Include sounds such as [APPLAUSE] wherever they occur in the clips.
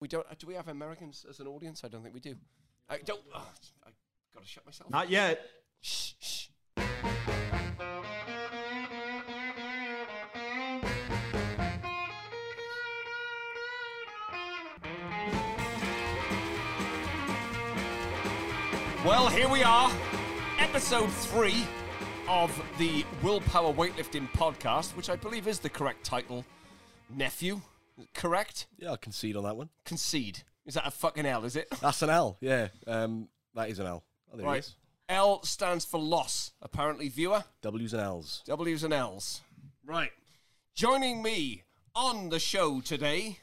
We don't. uh, Do we have Americans as an audience? I don't think we do. I don't. Oh, I gotta shut myself. Not yet. Shh, shh. Well, here we are, episode three of the Willpower Weightlifting podcast, which I believe is the correct title. Nephew, correct? Yeah, I'll concede on that one. Concede. Is that a fucking L? Is it? That's an L. Yeah, um, that is an L. Oh, there Right. is. L stands for loss, apparently, viewer. W's and L's. W's and L's. Right. Joining me on the show today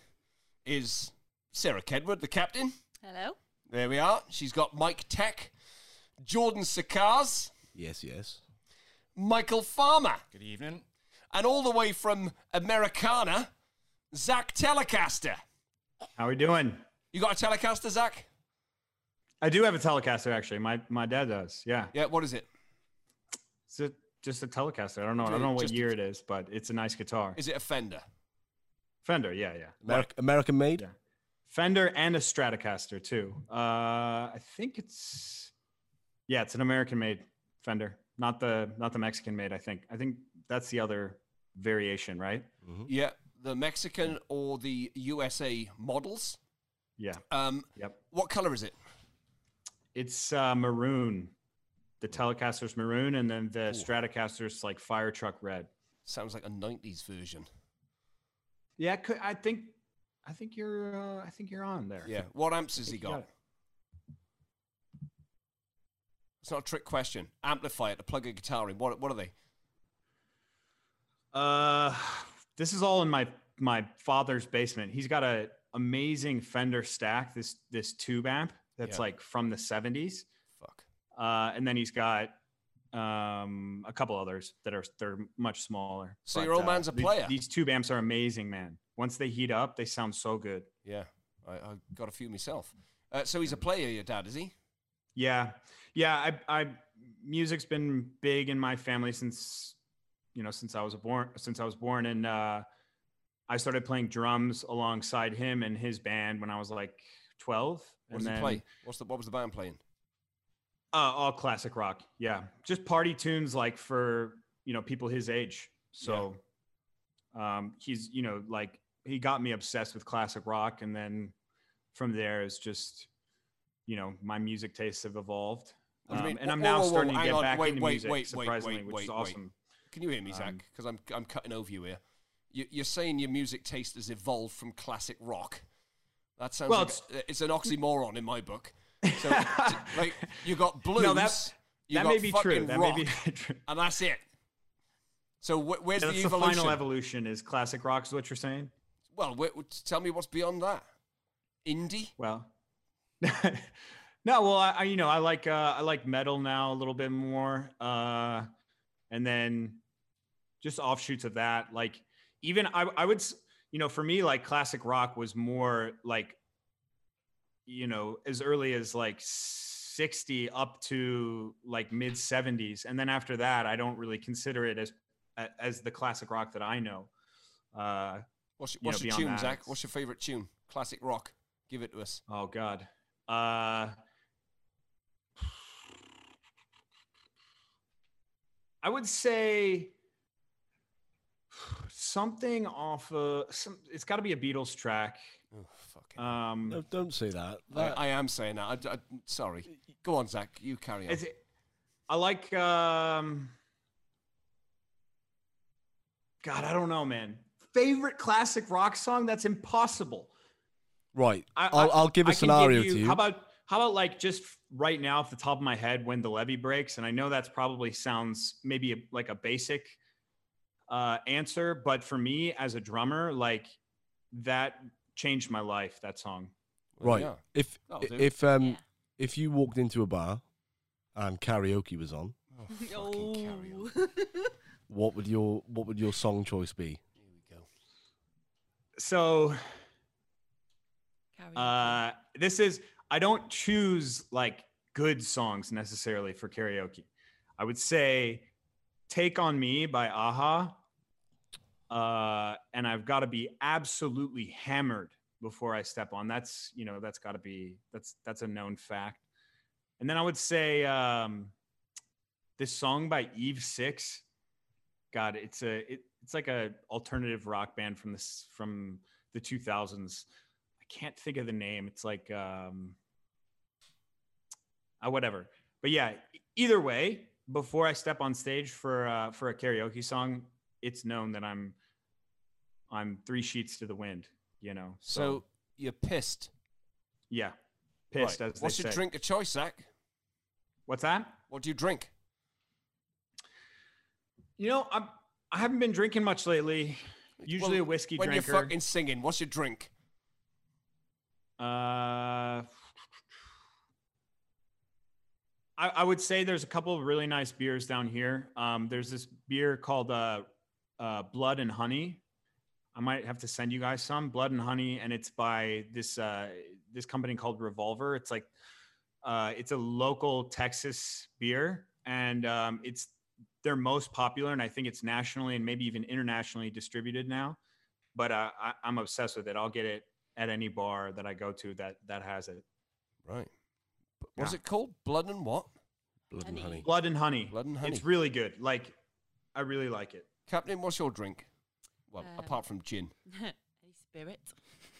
is Sarah Kedward, the captain. Hello. There we are. She's got Mike Tech, Jordan Sakkas, Yes, yes. Michael Farmer, Good evening. and all the way from Americana, Zack Telecaster. How we doing? You got a Telecaster, Zack? I do have a Telecaster actually. My my dad does. Yeah. Yeah, what is it? It's a, just a Telecaster. I don't know. I don't know what Just a- year it is, but it's a nice guitar. Is it a Fender? Fender. Yeah, yeah. Ameri- American made. Yeah. Fender and a Stratocaster too. Uh, I think it's yeah, it's an American-made Fender, not the not the Mexican-made. I think. I think that's the other variation, right? Yeah, the Mexican or the USA models. Yeah. Um, Yep. what color is it? It's uh, maroon. The Telecaster's maroon, and then the Stratocaster's like fire truck red. Sounds like a '90s version. Yeah, I think I think you're uh, I think you're on there. Yeah. What amps has he got got? It's not a trick question. Amplify it to plug a guitar in. What, what are they? Uh, this is all in my my father's basement. He's got a amazing Fender stack. This this tube amp that's Yeah. like from the '70s. Fuck. Uh, and then he's got um a couple others that are they're much smaller. So But, your old uh, man's a these- player? These tube amps are amazing, man. Once they heat up, they sound so good. Yeah, I, I got a few myself. Uh, so he's a player, your dad, is he? Yeah, yeah. I, I, music's been big in my family since, you know, since I was born, since I was born, and uh, I started playing drums alongside him and his band when I was like twelve. What and then, play? What's the what was the band playing? Uh, all classic rock. Yeah, just party tunes like for you know people his age. So, um, he's you know like he got me obsessed with classic rock, and then from there is just you know my music tastes have evolved. What do you Um, and I'm now whoa, whoa, starting to get on. back Wait, into wait, music, wait, surprisingly, which is awesome. Can you hear me, Zack? Um, Because I'm I'm cutting over you here. You, you're saying your music taste has evolved from classic rock. That sounds Well, like it's, it's an oxymoron in my book. So, [LAUGHS] like you got blues, No, that- that may be true. That rock, may [LAUGHS] be true. and that's it. So wh- where's That's the the evolution? final evolution is classic rock. Is what you're saying? well, wh- tell me what's beyond that. Indie. Well, [LAUGHS] no. Well, I, I you know I like uh, I like metal now a little bit more, uh, and then just offshoots of that. Like even I I would you know for me like classic rock was more like you know as early as like 60 up to like mid 70s and then after that i don't really consider it as as the classic rock that i know uh What's, your- you know, your tune, that, Zack? What's your favorite tune? Classic rock. Give it to us. Oh God. Uh I would say something off of some it's got to be a Beatles track. Oh, fucking. Um No, don't say that. I, That- I am saying that. I, I, sorry. Go on, Zack. You carry on. it's, I like um God, I don't know, man. Favorite classic rock song? That's impossible. right. I, I'll, I- I'll give a I can scenario you- to you. How about how about like just right now off the top of my head when the levee breaks? And I know that's probably sounds maybe a, like a basic uh, answer, but for me as a drummer, like that changed my life. That song. Right. yeah. If if um Yeah. if you walked into a bar and karaoke was on, Oh, [LAUGHS] fucking carry on. Oh. what would your what would your song choice be? Here we go. So Carry uh, this is I don't choose like good songs necessarily for karaoke. I would say "Take on Me" by a-ha, uh, and I've got to be absolutely hammered before I step on. That's you know that's got to be that's that's a known fact. And then I would say um, this song by Eve Six. God, it's a it, it's like a alternative rock band from this from the 2000s. I can't think of the name. It's like um, uh, whatever. But yeah, either way, before I step on stage for uh, for a karaoke song, it's known that I'm I'm three sheets to the wind. You know. So you're pissed. yeah, pissed Right. as What's your say. drink of choice, Zack? What's that? What do you drink? You know, I'm I haven't been drinking much lately. Usually Well, a whiskey when drinker. you're fucking singing, what's your drink? Uh, I, I would say there's a couple of really nice beers down here. Um, there's this beer called uh, uh, Blood and Honey. I might have to send you guys some Blood and Honey, and it's by this uh, this company called Revolver. It's like uh, it's a local Texas beer, and um, it's their most popular, and I think it's nationally and maybe even internationally distributed now. But uh, I, I'm obsessed with it. I'll get it at any bar that I go to that that has it. Right. B- What's Yeah. it called? Blood and what? Blood and Honey. honey. Blood and honey. Blood and honey. It's really good. Like I really like it. Captain, what's your drink? Well, Um, apart from gin, [LAUGHS] a spirit.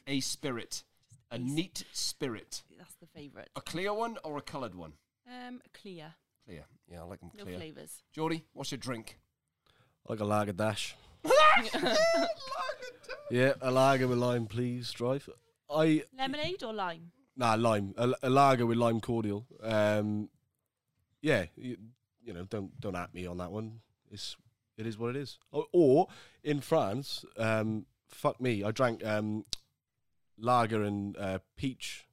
a spirit, a neat spirit, That's the favourite. a clear one or a coloured one? Um, clear. Clear. Yeah, I like them clear. No flavours. Geordie, what's your drink? Like a lager dash. [LAUGHS] [LAUGHS] Yeah, a lager with lime, please, Drive. I Lemonade or lime? nah lime. A, a lager with lime cordial. Um, yeah, you, you know, don't don't at me on that one. It's it is what it is. Or, or in France, um, fuck me, I drank um, lager and uh, peach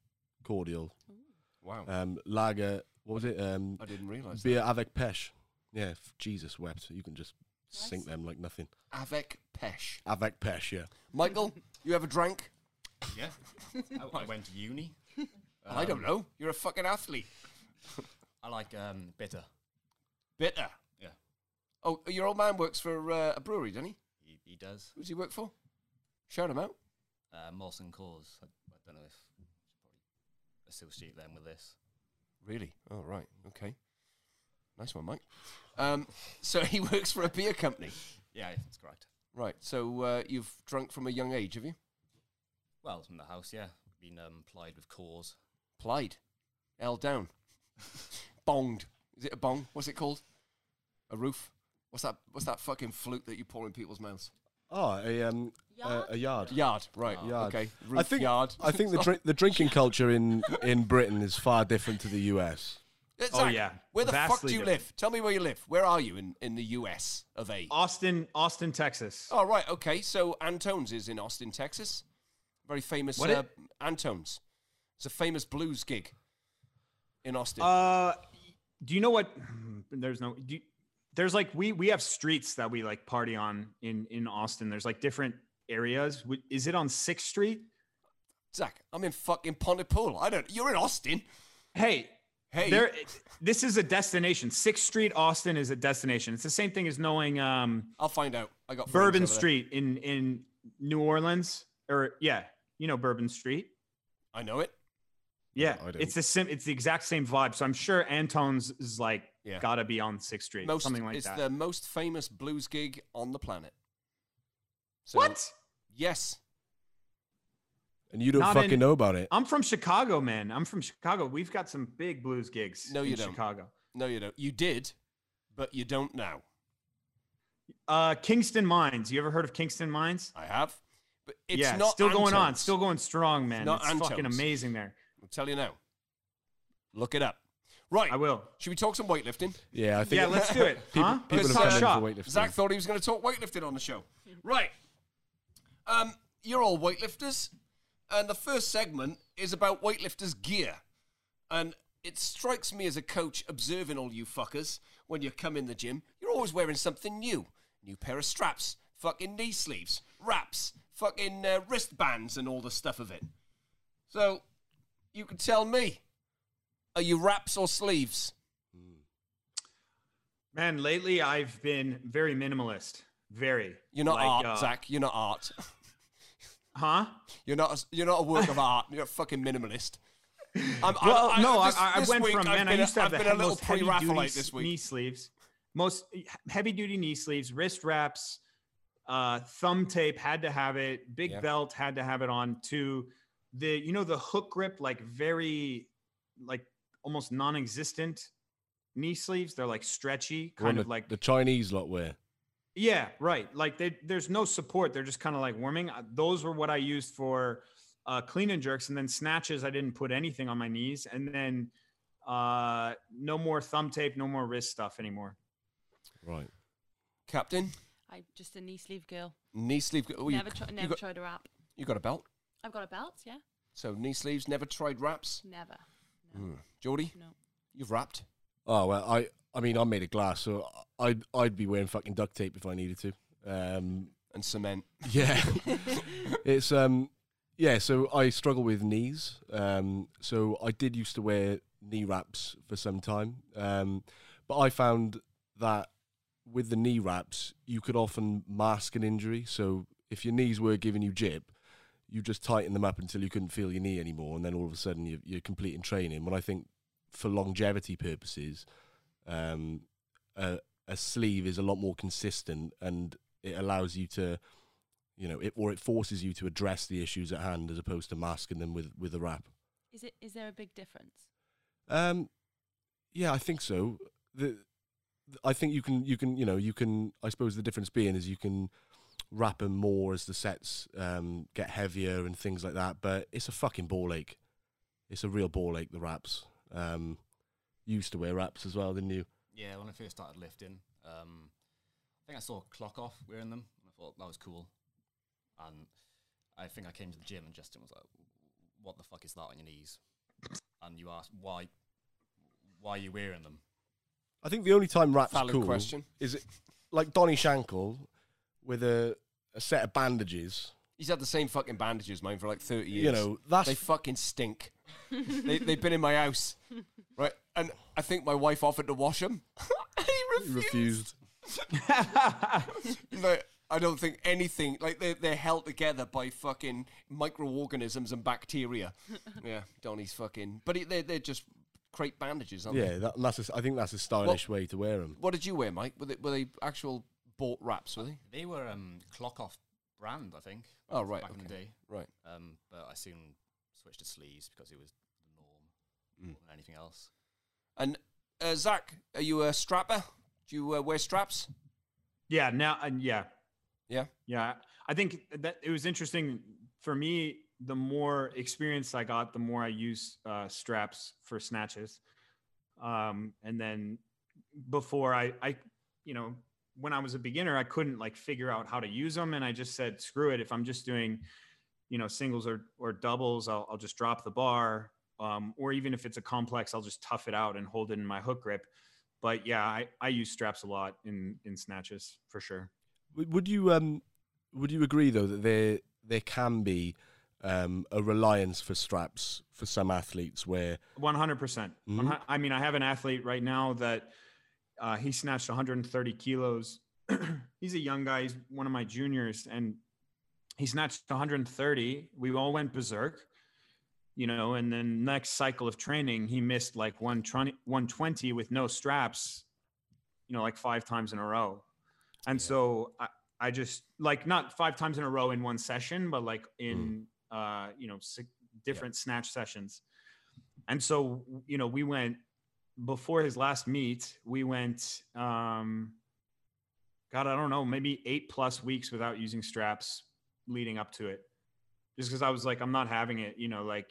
cordial. Wow. Um, lager, what was it? Um, I didn't realise that. beer avec pêche. Yeah, f- Jesus wept. You can just sink them like nothing. Avec pêche. Avec pêche, yeah. Michael, you ever drank? Yeah. [LAUGHS] I, I went to uni. I don't Um, know. You're a fucking athlete. I like um, bitter. Bitter. Oh, your old man works for uh, a brewery, doesn't he? He, he does. Who does he work for? Shout him out. Uh, Molson Coors. I, I don't know if probably associate them with this. Really? Oh, right. Okay. Nice one, Mike. Um, so [LAUGHS] he works for a beer company. Yeah, that's correct. Right. So uh, you've drunk from a young age, have you? Well, from the house, yeah. Been um, plied with Coors. Plied. L down. [LAUGHS] Bonged. Is it a bong? What's it called? A roof? What's that? What's that fucking flute that you pour in people's mouths? Oh, a um, Yard? A, a yard. Yard. Right. Oh. Yard. Okay. Roof I think yard. I think the [LAUGHS] drink the drinking culture in in Britain is far different to the US. Oh, yeah. Where the fuck do you different. live? Tell me where you live. Where are you in, in the US of A? Austin, Austin, Texas. Oh, right. Okay. So Antone's is in Austin, Texas. Very famous. What uh, it- Antone's. It's a famous blues gig in Austin. Uh, do you know what? There's no. Do you, there's like we we have streets that we like party on in in Austin. There's like different areas. Is it on Sixth Street? Zack, I'm in fucking Pontypool. I don't. You're in Austin. Hey, Hey. there. This is a destination. Sixth Street, Austin is a destination. It's the same thing as knowing um, I'll find out. I got Bourbon. Street in in New Orleans, or yeah, you know Bourbon Street. I know it. Yeah, I don't. it's the sim. It's the exact same vibe. So I'm sure Antone's is like Yeah. gotta be on Sixth Street, Most, something like it's that. It's the most famous blues gig on the planet. So, what? Yes. And you don't Not fucking in- know about it. I'm from Chicago, man. I'm from Chicago. We've got some big blues gigs. No, you in don't. Chicago. No, you don't. You did, but you don't now. Uh, Kingston Mines. You ever heard of Kingston Mines? I have. But it's yeah, not still going on. Still going strong, man. not It's fucking amazing there. I'll tell you now. Look it up. Right. I will. Should we talk some weightlifting? Yeah, I think Yeah, let's do it. [LAUGHS] people, huh? people Because, have come in shot. for weightlifting. Zack thought he was going to talk weightlifting on the show. Right. Um, you're all weightlifters, and the first segment is about weightlifters' gear. And it strikes me as a coach observing all you fuckers when you come in the gym, you're always wearing something new. New pair of straps, fucking knee sleeves, wraps, fucking uh, wristbands, and all the stuff of it. So, you can tell me, are you wraps or sleeves? Man, lately I've been very minimalist. Very. You're not Like, art, uh, Zack. You're not art. [LAUGHS] Huh? You're not. A, you're not a work of art. You're a fucking minimalist. [LAUGHS] I'm, Well, I'm, no, this, I, I this went week from I've man. I a- used to have I've the been a little most heavy duty pre-Raphaelite this knee sleeves, most heavy duty knee sleeves, wrist wraps, uh, thumb tape had to have it, big Yeah. belt had to have it on too. The you know the hook grip like very like almost non-existent knee sleeves. They're like stretchy, kind that of like the Chinese lot wear. yeah, right. Like they, there's no support. They're just kind of like warming. Uh, Those were what I used for uh, clean and jerks, and then snatches. I didn't put anything on my knees, and then uh, no more thumb tape, no more wrist stuff anymore. Right. Captain, I'm just a knee sleeve girl. knee sleeve. Oh, you, never, try, you never got, tried a wrap. you got a belt. I've got a belt. Yeah. So knee sleeves. Never tried wraps. Never. Hmm. Geordie, No. you've wrapped. Oh well, I I mean I'm made of glass, so I'd I'd be wearing fucking duct tape if I needed to. Um, and cement. yeah, [LAUGHS] [LAUGHS] it's um yeah. So I struggle with knees. Um, so I did used to wear knee wraps for some time. Um, but I found that with the knee wraps, you could often mask an injury. So if your knees were giving you jip, you just tighten them up until you couldn't feel your knee anymore, and then all of a sudden you're, you're completing training. When I think for longevity purposes, um, a, a sleeve is a lot more consistent, and it allows you to, you know, it or it forces you to address the issues at hand as opposed to masking them with with a wrap. Is it? Is there a big difference? Um, yeah, I think so. The, I think you can, you can, you know, you can. I suppose the difference being is you can wrap them more as the sets um, get heavier and things like that. But it's a fucking ball ache. It's a real ball ache. The wraps. Um, you used to wear wraps as well, didn't you? Yeah, when I first started lifting, um, I think I saw Klokov wearing them. And I thought that was cool. And I think I came to the gym and Justin was like, "What the fuck is that on your knees?" And you asked why, why are you wearing them? I think the only time wraps Valid cool question. is it like Donny Shankle with a, a set of bandages. He's had the same fucking bandages, mine, for like thirty years. You know, that's they fucking stink. [LAUGHS] they, they've been in my house, right? And I think my wife offered to wash them. [LAUGHS] he refused. refused. [LAUGHS] Like, I don't think anything like they they're held together by fucking microorganisms and bacteria. yeah, Donny's fucking. But he, they're they're just crepe bandages, aren't they? Yeah, that, and that's a, I think that's a stylish way to wear them. What did you wear, Mike? Were they, were they actual bought wraps? Were they? They were um, Klokov brand, I think. Oh right, back in the day. right. Um, but I soon switched to sleeves because it was the norm Mm. more than anything else. And uh, Zack, are you a strapper? Do you uh, wear straps? Yeah, now and yeah, Yeah. yeah. I think that it was interesting for me. The more experience I got, the more I use uh, straps for snatches. Um, and then before I, I, you know, when I was a beginner, I couldn't like figure out how to use them, and I just said, screw it. If I'm just doing, you know, singles or or doubles, I'll, I'll just drop the bar. Um, or even if it's a complex, I'll just tough it out and hold it in my hook grip. But yeah, I, I use straps a lot in in snatches for sure. Would you um would you agree though that there there can be um, a reliance for straps for some athletes where One hundred percent. Mhm. I mean, I have an athlete right now that uh, he snatched 130 kilos. [CLEARS THROAT] he's a young guy. He's one of my juniors, and he snatched 130. We all went berserk, you know. And then next cycle of training, he missed like 120, 120 with no straps, you know, like five times in a row. And so I, I just like not five times in a row in one session, but like in uh, you know six different snatch sessions. And so you know we went before his last meet. We went, um, God, I don't know, maybe eight plus weeks without using straps leading up to it, just because I was like, I'm not having it. You know, like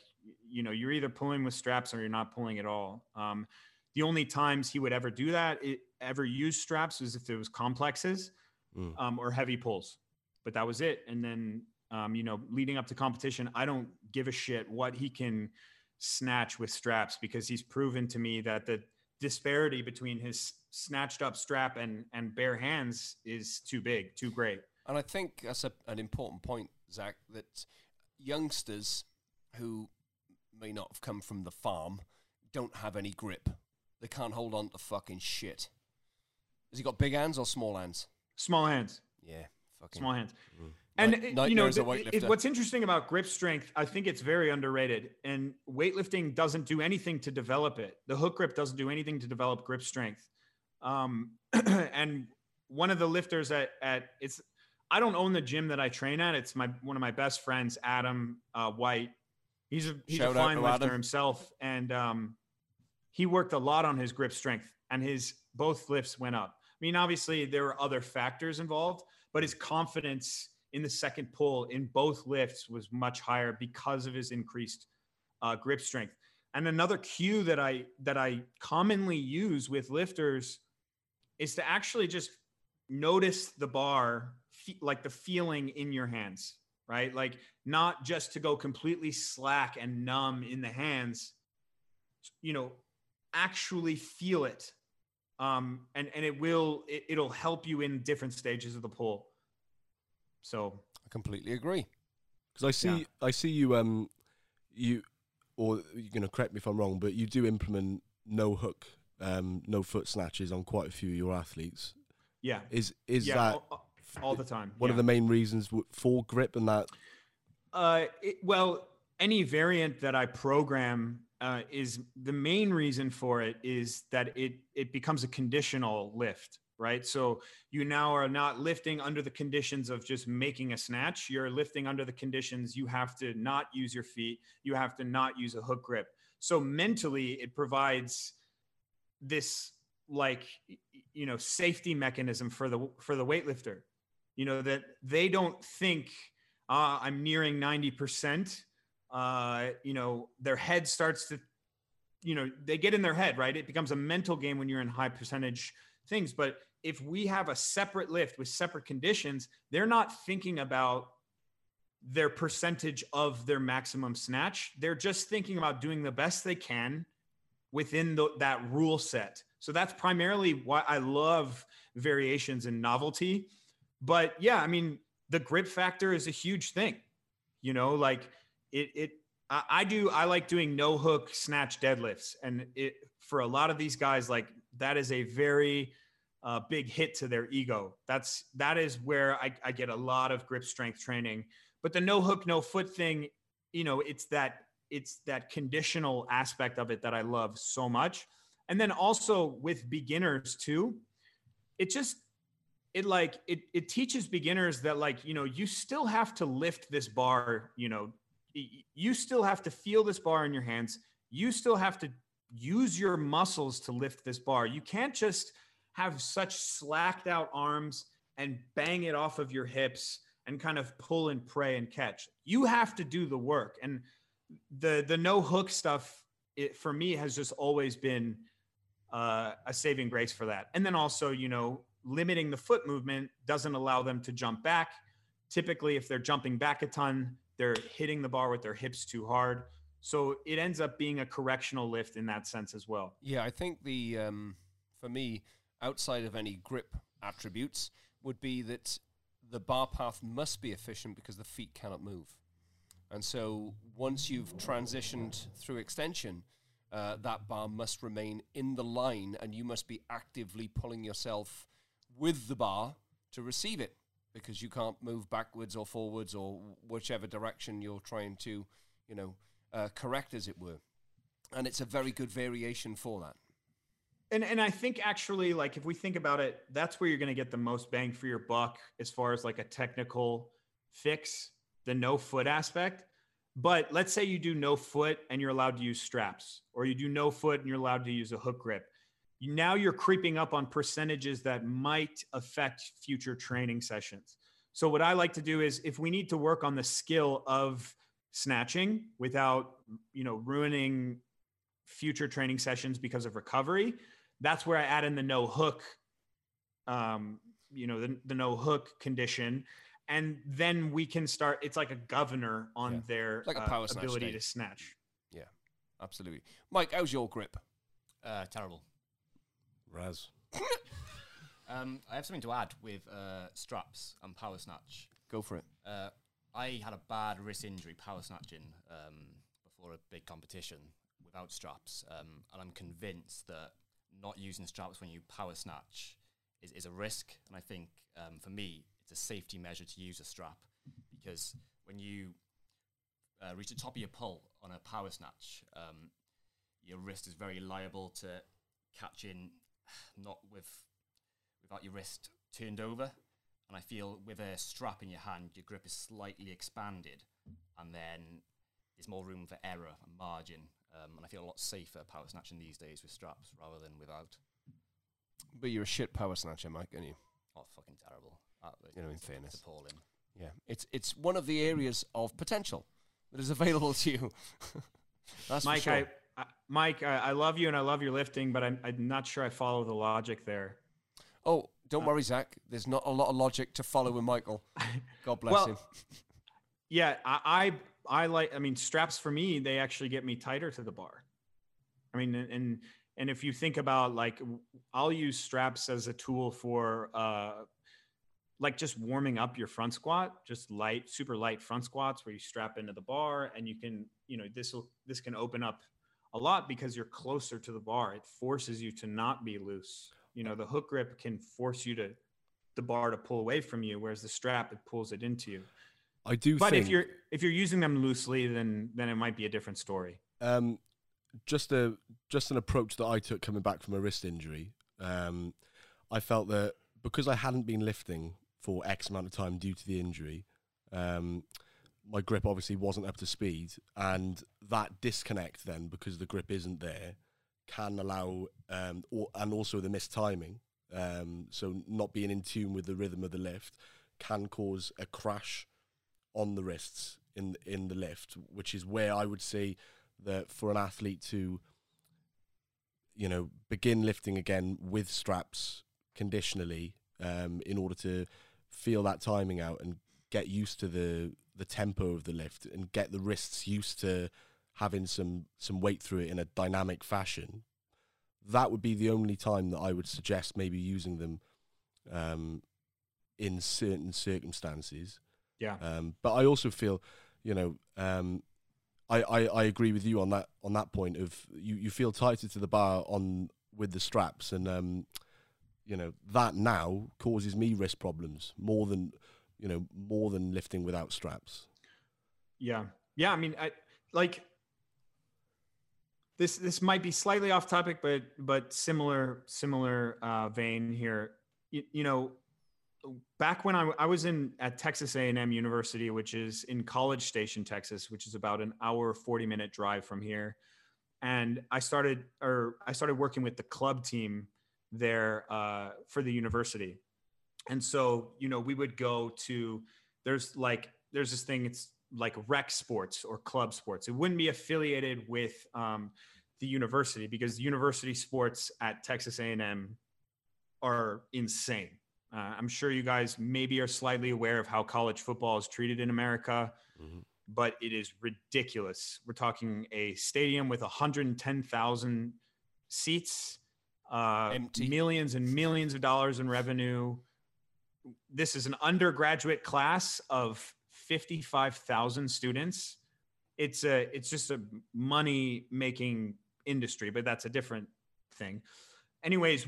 you know, you're either pulling with straps or you're not pulling at all. Um, the only times he would ever do that, it, ever use straps, was if there was complexes Mm. um, or heavy pulls. But that was it. And then, um, you know, leading up to competition, I don't give a shit what he can snatch with straps because he's proven to me that the disparity between his snatched up strap and and bare hands is too big, too great. And I think that's a, an important point, Zack, that youngsters who may not have come from the farm don't have any grip. They can't hold on to fucking shit. Has he got big hands or small hands? Small hands, Yeah, fucking. small hands. Mm. And uh, you know, the- it- what's interesting about grip strength, I think it's very underrated. And weightlifting doesn't do anything to develop it. The hook grip doesn't do anything to develop grip strength. Um, [CLEARS THROAT] and one of the lifters at at it's I don't own the gym that I train at. It's my one of my best friends, Adam uh, White. He's a he's Shout a fine lifter Adam. himself, and um, he worked a lot on his grip strength, and his both lifts went up. I mean, obviously there were other factors involved, but his confidence in the second pull in both lifts was much higher because of his increased uh, grip strength. And another cue that I that I commonly use with lifters is to actually just notice the bar, like the feeling in your hands, right? Like not just to go completely slack and numb in the hands, you know, actually feel it. Um, and, and it will, it, it'll help you in different stages of the pull. So I completely agree. Because I see, Yeah. I see you, um, you, or you're gonna correct me if I'm wrong, but you do implement no hook, um, no foot snatches on quite a few of your athletes. yeah, Is is yeah, that all, all the time. one yeah. of the main reasons for grip and that? Uh, it, well, any variant that I program uh, is the main reason for it is that it it becomes a conditional lift, right? So you now are not lifting under the conditions of just making a snatch. You're lifting under the conditions you have to not use your feet. You have to not use a hook grip. So mentally, it provides this like you know safety mechanism for the for the weightlifter. You know that they don't think uh, I'm nearing 90%. Uh, you know, their head starts to, you know, they get in their head, right? It becomes a mental game when you're in high percentage things. But if we have a separate lift with separate conditions, they're not thinking about their percentage of their maximum snatch. They're just thinking about doing the best they can within the, that rule set. So that's primarily why I love variations and novelty. But yeah, I mean, the grip factor is a huge thing. You know, like it it I, I do I like doing no hook snatch deadlifts. And it for a lot of these guys, like that is a very uh, big hit to their ego. That's that is where I, I get a lot of grip strength training. But the no hook, no foot thing, you know, it's that it's that conditional aspect of it that I love so much. And then also with beginners too, it just it like it it teaches beginners that like you know you still have to lift this bar you know you still have to feel this bar in your hands you still have to use your muscles to lift this bar you can't just have such slacked out arms and bang it off of your hips and kind of pull and pray and catch you have to do the work and the the no hook stuff it, for me has just always been uh, a saving grace for that and then also you know limiting the foot movement doesn't allow them to jump back. Typically, if they're jumping back a ton, they're hitting the bar with their hips too hard. So it ends up being a correctional lift in that sense as well. Yeah, I think the um, for me, outside of any grip attributes, would be that the bar path must be efficient because the feet cannot move. And so once you've transitioned through extension, uh, that bar must remain in the line, and you must be actively pulling yourself with the bar to receive it because you can't move backwards or forwards or whichever direction you're trying to, you know, uh, correct, as it were. And it's a very good variation for that. And and I think actually like if we think about it, that's where you're going to get the most bang for your buck as far as like a technical fix, the no foot aspect. But let's say you do no foot and you're allowed to use straps, or you do no foot and you're allowed to use a hook grip. Now you're creeping up on percentages that might affect future training sessions. So what I like to do is if we need to work on the skill of snatching without, you know, ruining future training sessions because of recovery, that's where I add in the no hook, um, you know, the, the no hook condition. And then we can start, it's like a governor on Yeah. their Like a uh, power snatch ability day. to snatch. Yeah, absolutely. Mike, how's your grip? Uh, terrible. Raz. [LAUGHS] Um, I have something to add with uh, straps and power snatch. Go for it. Uh, I had a bad wrist injury power snatching um, before a big competition without straps, um, and I'm convinced that not using straps when you power snatch is, is a risk. And I think um, for me, it's a safety measure to use a strap. because when you uh, reach the top of your pull on a power snatch, um, your wrist is very liable to catch in, not with without your wrist turned over. And I feel with a strap in your hand, your grip is slightly expanded, and then there's more room for error and margin. Um, and I feel a lot safer power snatching these days with straps rather than without. But you're a shit power snatcher, Mike, aren't you? Oh, fucking terrible. Uh, You know, in fairness. it's appalling. Yeah. It's it's one of the areas of potential that is available to you. [LAUGHS] That's Mike, for sure. I, I Mike, I, I love you and I love your lifting, but I'm, I'm not sure I follow the logic there. Oh, don't Uh, worry, Zack. There's not a lot of logic to follow with Michael. [LAUGHS] God bless Well, him. Yeah, I, I I like. I mean, straps for me, they actually get me tighter to the bar. I mean, and- and if you think about like, I'll use straps as a tool for uh, like just warming up your front squat, just light, super light front squats where you strap into the bar, and you can, you know, this will this can open up a lot because you're closer to the bar. It forces you to not be loose. You know, the hook grip can force you to the bar to pull away from you, whereas the strap it pulls it into you I do but think if you're if you're using them loosely then then it might be a different story um, just a just an approach that I took coming back from a wrist injury. Um, I felt that because I hadn't been lifting for X amount of time due to the injury, um, my grip obviously wasn't up to speed, and that disconnect then because the grip isn't there can allow um, or, and also the missed timing. Um, so not being in tune with the rhythm of the lift can cause a crash on the wrists in in the lift, which is where I would say that for an athlete to you know begin lifting again with straps conditionally um, in order to feel that timing out and get used to the the tempo of the lift and get the wrists used to having some some weight through it in a dynamic fashion. That would be the only time that I would suggest maybe using them um, in certain circumstances yeah. Um, but I also feel, you know, um, I, I, I agree with you on that on that point of you, you feel tighter to the bar on with the straps and um, you know that now causes me wrist problems more than you know more than lifting without straps. yeah. Yeah i mean i like this this might be slightly off topic but but similar similar uh vein here. You, you know back when I, I was in at texas a&m university which is in college station texas which is about an hour 40 minute drive from here. And i started or i started working with the club team there uh, for the university. And so you know we would go to there's like there's this thing it's like rec sports or club sports. It wouldn't be affiliated with um, the university because the university sports at texas a&m are insane uh, i'm sure you guys maybe are slightly aware of how college football is treated in america Mhm. but it is ridiculous we're talking a stadium with 110000 seats uh, Empty. millions and millions of dollars in revenue this is an undergraduate class of 55,000 students. It's a it's just a money making industry, but that's a different thing. Anyways,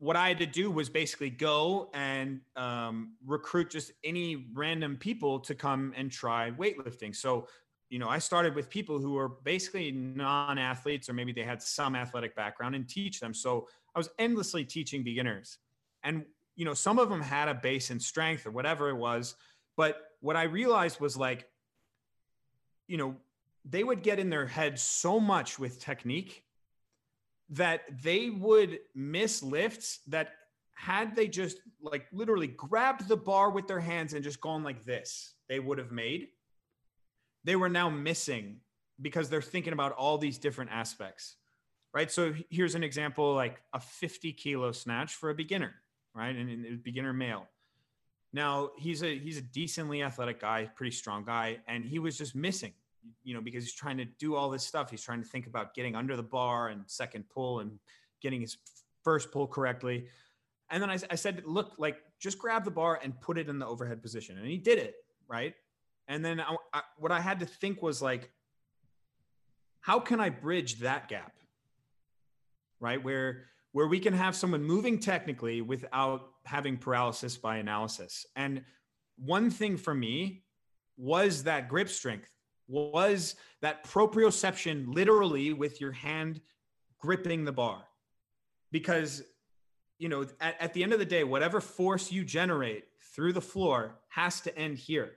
what I had to do was basically go and um, recruit just any random people to come and try weightlifting. So, you know, I started with people who were basically non-athletes or maybe they had some athletic background and teach them. So I was endlessly teaching beginners. And you know, some of them had a base in strength or whatever it was. But what I realized was like, you know, they would get in their head so much with technique that they would miss lifts that had they just like literally grabbed the bar with their hands and just gone like this, they would have made. They were now missing because they're thinking about all these different aspects, right? So here's an example like a 50 kilo snatch for a beginner right? And, a beginner male. Now he's a he's a decently athletic guy, pretty strong guy, and he was just missing, you know, because he's trying to do all this stuff. He's trying to think about getting under the bar and second pull and getting his first pull correctly. And then I, I said, look, like just grab the bar and put it in the overhead position, and he did it, right? And then I, I, what I had to think was like, how can I bridge that gap, right? Where where we can have someone moving technically without having paralysis by analysis. And one thing for me was that grip strength, was that proprioception literally with your hand gripping the bar. Because, you know, at, at the end of the day, whatever force you generate through the floor has to end here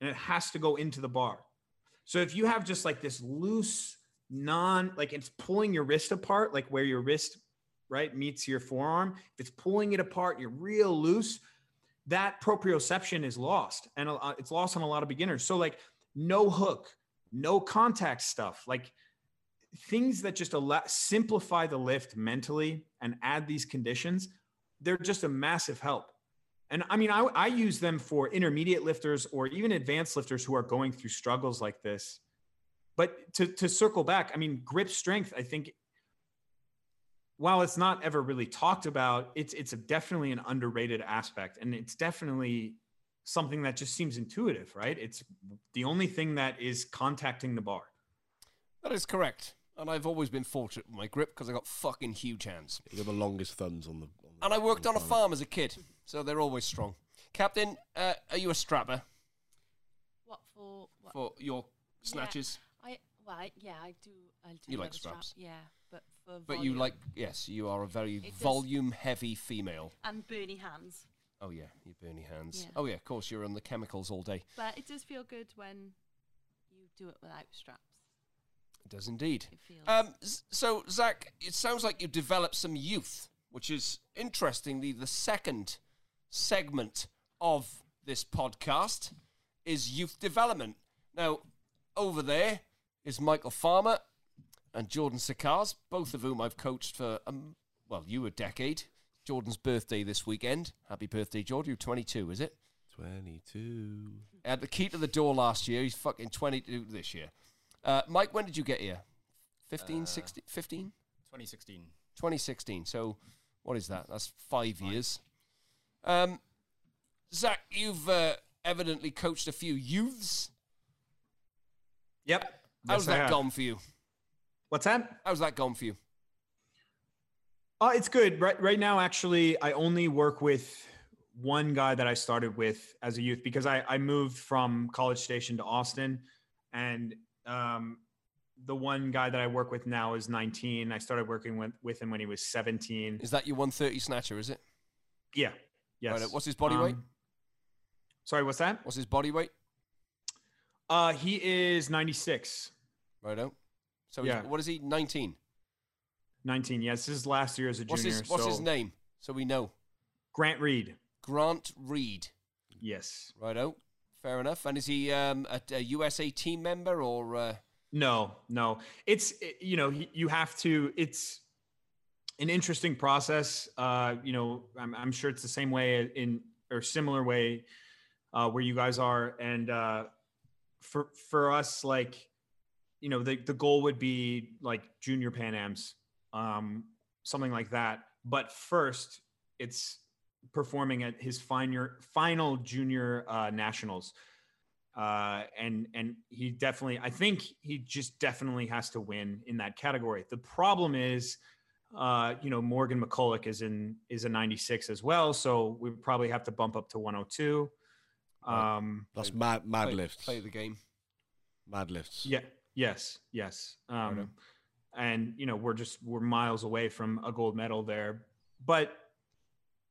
and it has to go into the bar. So if you have just like this loose, non, like it's pulling your wrist apart, like where your wrist, right, meets your forearm, if it's pulling it apart, you're real loose, that proprioception is lost and it's lost on a lot of beginners. So like no hook, no contact stuff, like things that just allow, simplify the lift mentally and add these conditions, they're just a massive help. And I mean, I, I use them for intermediate lifters or even advanced lifters who are going through struggles like this. But to, to circle back, I mean, grip strength, I think, while it's not ever really talked about, it's it's definitely an underrated aspect, and it's definitely something that just seems intuitive, right? It's the only thing that is contacting the bar. That is correct. And I've always been fortunate with my grip because I got fucking huge hands. You got the longest thumbs on the. On the And I worked on a farm as a kid, so they're always strong. Captain, uh, are you a strapper What for? What? for your snatches? I well, I, yeah, I do. I do. You like a strap, straps? Yeah, but for But you like, yes, you are a very volume heavy female. and burny hands. Oh, yeah, you burny hands. Yeah. Oh, yeah, of course, you're on the chemicals all day. But it does feel good when you do it without straps. It does indeed. It feels. Um, so, Zack, it sounds like you've developed some youth, which is interestingly the second segment of this podcast is youth development. Now, over there is Michael Farmer and Jordan Sakkas, both of whom I've coached for, um, well, you a decade. Jordan's birthday this weekend. Happy birthday, Jordan. You're 22, is it? 22. Had the key to the door last year. He's fucking 22 this year. Uh, Mike, when did you get here? 15, Uh, 16, 15? 2016. 2016. So, what is that? That's five years. Um, Zack, you've uh, evidently coached a few youths. Yep. How's Yes, that gone for you? What's that? How's that gone for you? Uh, it's good. Right, right now, actually, I only work with one guy that I started with as a youth because I, I moved from College Station to Austin. And um, the one guy that I work with now is 19. I started working with, with him when he was 17. Is that your 130 snatcher? Is it? Yeah. Yes. Right, what's his body weight? Um, Sorry, what's that? What's his body weight? Uh, he is 96. Right out. So, Yeah. what is he? 19. 19. Yes, this is last year as a What's junior. his What's his name? So we know. Grant Reed. Grant Reed. Yes. Right out. Fair enough. And is he um, a, a USA team member or? Uh, No, no. It's you know you have to. It's an interesting process. Uh, you know, I'm, I'm sure it's the same way in or similar way uh, where you guys are. And uh, for for us, like you know, the the goal would be like junior Pan Am's, um, something like that. But first, it's performing at his final final junior uh, nationals uh, and and he definitely I think he just definitely has to win in that category. The problem is, uh, you know, Morgan McCullough is in is a 96 as well, so we probably have to bump up to 102. Right. Um, That's mad, mad play, lifts. Play the game. Mad lifts. yeah, yes, yes. Righto. Um, and you know, we're just we're miles away from a gold medal there, but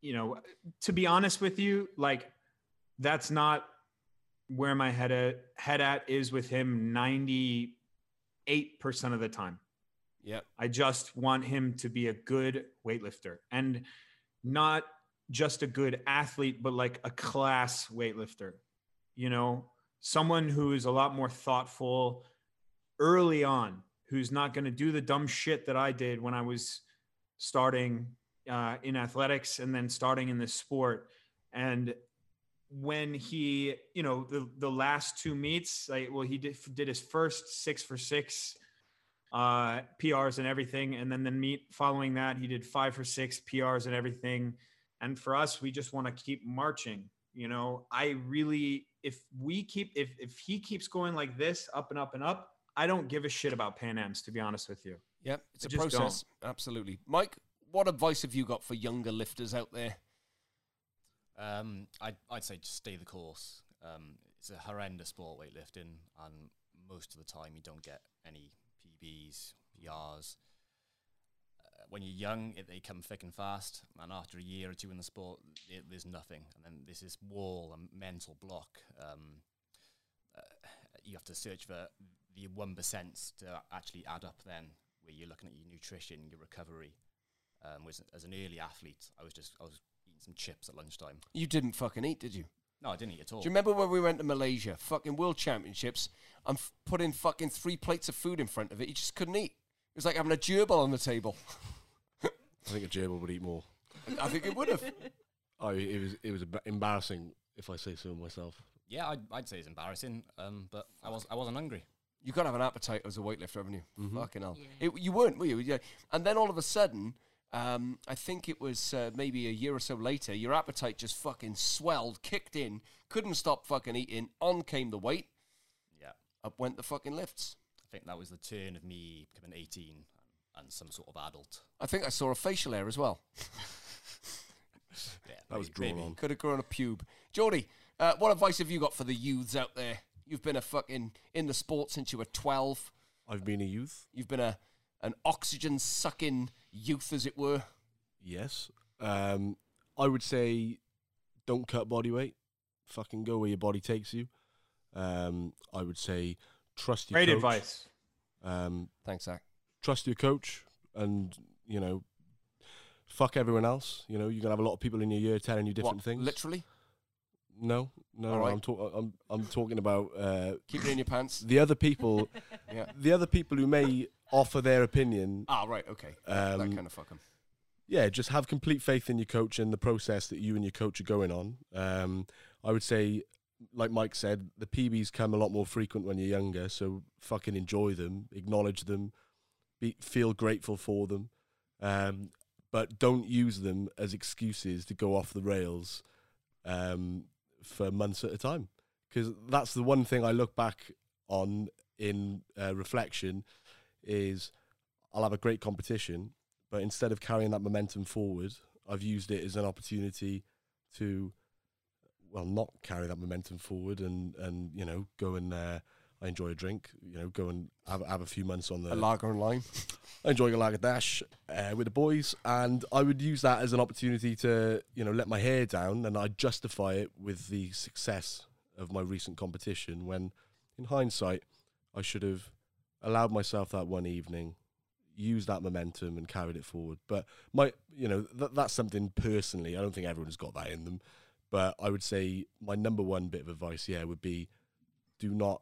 you know, to be honest with you, like that's not where my head at, head at is with him 98% of the time. Yep. I just want him to be a good weightlifter and not just a good athlete, but like a class weightlifter. You know, someone who is a lot more thoughtful early on, who's not going to do the dumb shit that I did when I was starting uh, in athletics and then starting in this sport. And when he, you know, the the last two meets, like, well, he did did his first six for six uh, PRs and everything, and then the meet following that, he did five for six PRs and everything. And for us, we just want to keep marching. You know, I really, if we keep, if if he keeps going like this, up and up and up, I don't give a shit about Pan Am's, to be honest with you. Yep. It's I a just process. Absolutely. Mike, what advice have you got for younger lifters out there? Um, I'd, I'd say just stay the course. Um, it's a horrendous sport, weightlifting, and most of the time you don't get any PBs, PRs. Uh, when you're young, it, they come thick and fast, and after a year or two in the sport, it, there's nothing. And then there's this wall, a mental block. Um, uh, you have to search for the 1% to actually add up then, where you're looking at your nutrition, your recovery. Um, was, as an early athlete, I was just I was eating some chips at lunchtime. You didn't fucking eat, did you? No, I didn't eat at all. Do you remember when we went to Malaysia, fucking World Championships? I'm f- putting fucking three plates of food in front of it. You just couldn't eat. It was like having a gerbil on the table. I think a gerbil would eat more. I think it would have. [LAUGHS] Oh, it was it was emba- embarrassing if I say so myself. Yeah, I'd, I'd say it's embarrassing, um, but I was I wasn't hungry. You got to have an appetite as a weightlifter, haven't you? Mhm. Fucking hell. Yeah. It, you weren't, were you? Yeah. And then all of a sudden, um, I think it was uh, maybe a year or so later, your appetite just fucking swelled, kicked in, couldn't stop fucking eating. On came the weight, Yeah, up went the fucking lifts. I think that was the turn of me becoming 18 and, and some sort of adult. I think I saw a facial hair as well. [LAUGHS] Yeah, That was maybe- drawn maybe. on. Could have grown a pube. Geordie, uh, what advice have you got for the youths out there? You've been a fucking in the sport since you were 12. I've been a youth. You've been a an oxygen sucking youth, as it were. Yes. Um, I would say don't cut body weight. Fucking go where your body takes you. Um, I would say trust your Great coach. advice. Um, Thanks, Zack. trust your coach and, you know, fuck everyone else. You know, you're going to have a lot of people in your year telling you different What, things. Literally? No, no, All no, right. I'm, talk- I'm, I'm talking about uh, Keep it in your pants. the other people, [LAUGHS] Yeah. the other people who may offer their opinion. Ah, right, okay. that Um, kind of fuck 'em. yeah, just have complete faith in your coach and the process that you and your coach are going on. Um, I would say, like Mike said, the PBs come a lot more frequent when you're younger, so fucking enjoy them, acknowledge them, be, feel grateful for them, um, but don't use them as excuses to go off the rails um, for months at a time. Because that's the one thing I look back on in uh, reflection is I'll have a great competition, but instead of carrying that momentum forward, I've used it as an opportunity to, well, not carry that momentum forward and and you know go and uh, I enjoy a drink, you know, go and have, have a few months on the A lager and lime. [LAUGHS] enjoying a lager dash uh, with the boys, and I would use that as an opportunity to, you know, let my hair down, and I'd justify it with the success of my recent competition. When, in hindsight, I should have allowed myself that one evening, used that momentum, and carried it forward. But my, you know, th- that's something personally. I don't think everyone's got that in them, but I would say my number one bit of advice, yeah, would be, do not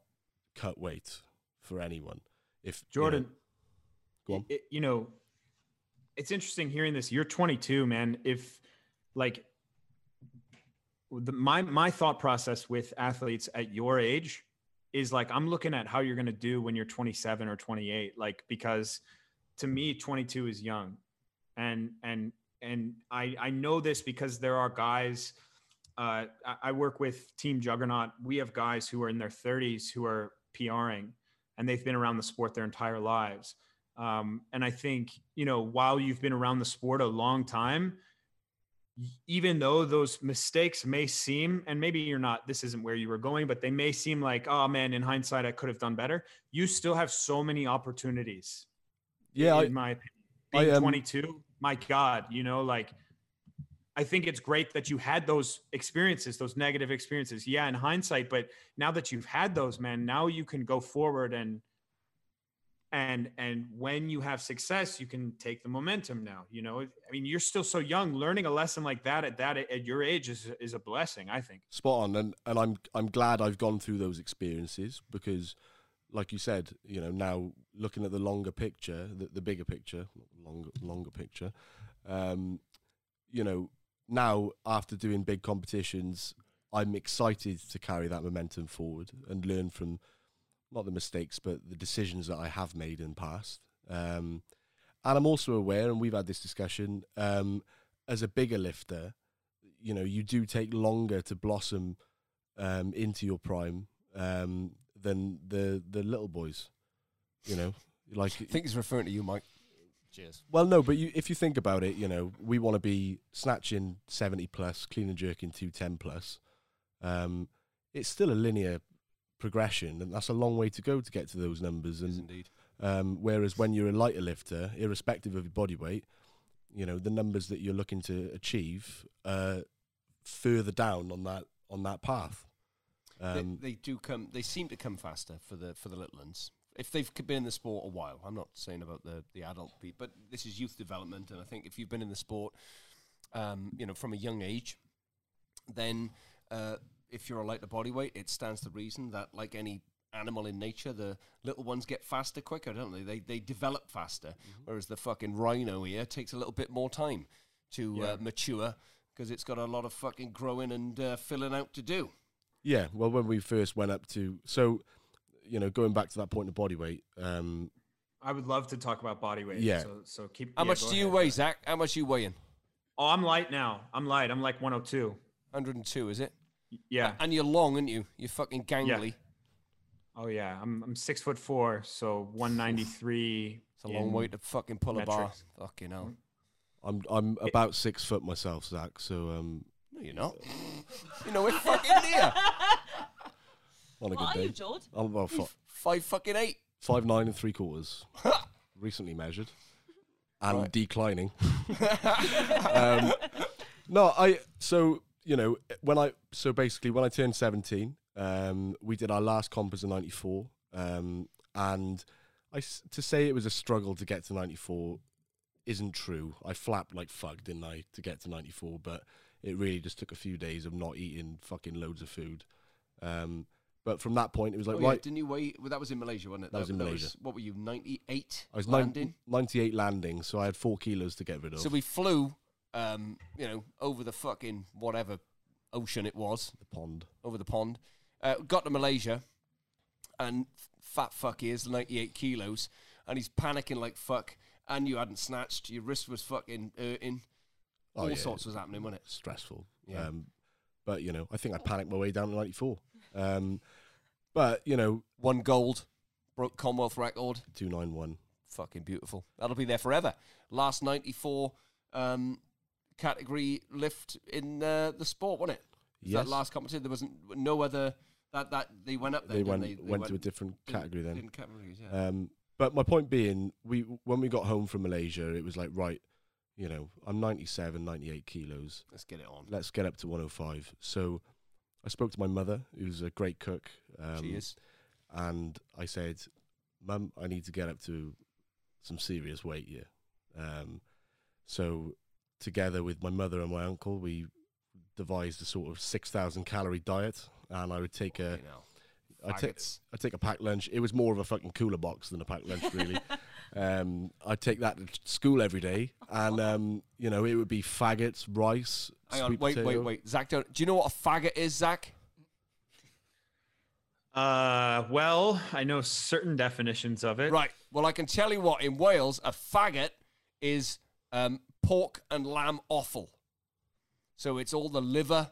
cut weight for anyone. If you know- Jordan, Go on. it- you know, it's interesting hearing this. You're 22, man. If like the, my my thought process with athletes at your age is like I'm looking at how you're going to do when you're 27 or 28 like because to me 22 is young and and and I I know this because there are guys uh, I, I work with Team Juggernaut. We have guys who are in their 30s who are PRing and they've been around the sport their entire lives. Um, and I think, you know, while you've been around the sport a long time, even though those mistakes may seem, and maybe you're not, this isn't where you were going, but they may seem like, oh man, in hindsight, I could have done better. You still have so many opportunities. Yeah, in I, my opinion. I, Being um, 22, my God, you know, like I think it's great that you had those experiences, those negative experiences. Yeah, in hindsight, but now that you've had those, man, now you can go forward and and and when you have success, you can take the momentum now. You know, I mean, you're still so young. Learning a lesson like that at that at your age is is a blessing, I think. spot on and and I'm I'm glad I've gone through those experiences because like you said you know now looking at the longer picture the, the bigger picture longer longer picture um you know now after doing big competitions I'm excited to carry that momentum forward and learn from not the mistakes but the decisions that I have made in the past um and I'm also aware and we've had this discussion um as a bigger lifter you know you do take longer to blossom um, into your prime um, than the the little boys. You know, like [LAUGHS] I think he's referring to you, Mike. Cheers. Well, no, but you, if you think about it, you know, we want to be snatching 70 plus, clean and jerking 210 plus. Um, it's still a linear progression, and that's a long way to go to get to those numbers. Yes, indeed. um, whereas when you're a lighter lifter, irrespective of your body weight, you know, the numbers that you're looking to achieve uh, further down on that on that path. Um, they, they do come. They seem to come faster for the for the little ones if they've been in the sport a while. I'm not saying about the the adult people, but this is youth development, and I think if you've been in the sport, um, you know, from a young age, then uh, if you're a lighter body weight, it stands to reason that like any animal in nature, the little ones get faster quicker, don't they? They they develop faster, whereas the fucking rhino here takes a little bit more time to uh, mature because it's got a lot of fucking growing and uh, filling out to do. Yeah, well, when we first went up to, so, you know, going back to that point of body weight, um, I would love to talk about body weight. Yeah. So, so keep. How yeah, much go do you ahead. weigh, Zack? How much you weighing? Oh, I'm light now. I'm light. I'm like 102. 102, is it? Yeah. And you're long, aren't you? You're fucking gangly. Yeah. Oh yeah. I'm I'm six foot four, so 193. It's a long way to fucking pull a bar. metrics. Fucking hell. I'm I'm about six foot myself, Zack. So um, No, you're not. you know, we're fucking near. [LAUGHS] on a What good are you, day, George? I'm about fi- Five fucking eight. five nine and three quarters, [LAUGHS] recently measured, and Right. declining. [LAUGHS] [LAUGHS] um, no, I so you know when I so basically when I turned seventeen, um, we did our last comp as a ninety four, um, and I s- to say it was a struggle to get to ninety four isn't true. I flapped like fuck, didn't I, to get to ninety four, but it really just took a few days of not eating fucking loads of food. Um, but from that point, it was like Oh, yeah, right. Didn't you weigh? Well, that was in Malaysia, wasn't it? That was in Malaysia. what were you? 98 I was landing. 98 landing, so I had four kilos to get rid of. So we flew, um, you know, over the fucking whatever ocean it was, the pond. over the pond. Uh, got to Malaysia, and fat fuck is 98 kilos, and he's panicking like fuck. And you hadn't snatched. Your wrist was fucking hurting. Oh, All yeah. sorts was happening, wasn't it? stressful. Yeah. Um, but you know, I think I panicked my way down to 94. Um, but you know, One gold, broke Commonwealth record. 291. Fucking beautiful. That'll be there forever. Last 94 um, category lift in uh, the sport, wasn't it? Was Yes. That last competition, there wasn't no other. That that they went up there. They didn't went they? went, to a different didn't- category then. Different categories, yeah. Um, but my point being, we when we got home from Malaysia, it was like right, you know, I'm 97, 98 kilos. Let's get it on. Let's get up to 105. So I spoke to my mother, who's a great cook. Um, she is. and I said, "Mum, I need to get up to some serious weight here." Um, so, together with my mother and my uncle, we devised a sort of six thousand calorie diet, and I would take a, I take. I take a packed lunch. It was more of a fucking cooler box than a packed lunch, really. [LAUGHS] um, I'd take that to school every day, and um, you know, it would be faggots, rice. Hang on, sweet wait, wait, potato. wait. Zack, don't, do you know what a faggot is, Zack? Uh, well, I know certain definitions of it. Right. Well, I can tell you what. In Wales, a faggot is um, pork and lamb offal. So it's all the liver,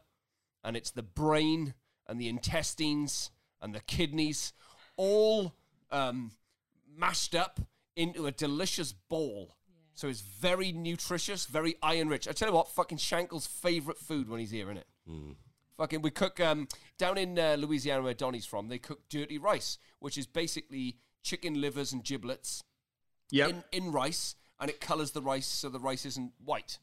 and it's the brain, and the intestines, and the kidneys, all um, mashed up into a delicious ball. So it's very nutritious, very iron rich. I tell you what, fucking Shankle's favorite food when he's here, innit? Fucking, we cook um, down in uh, Louisiana where Donny's from. They cook dirty rice, which is basically chicken livers and giblets Yep. in, in rice, and it colours the rice so the rice isn't white.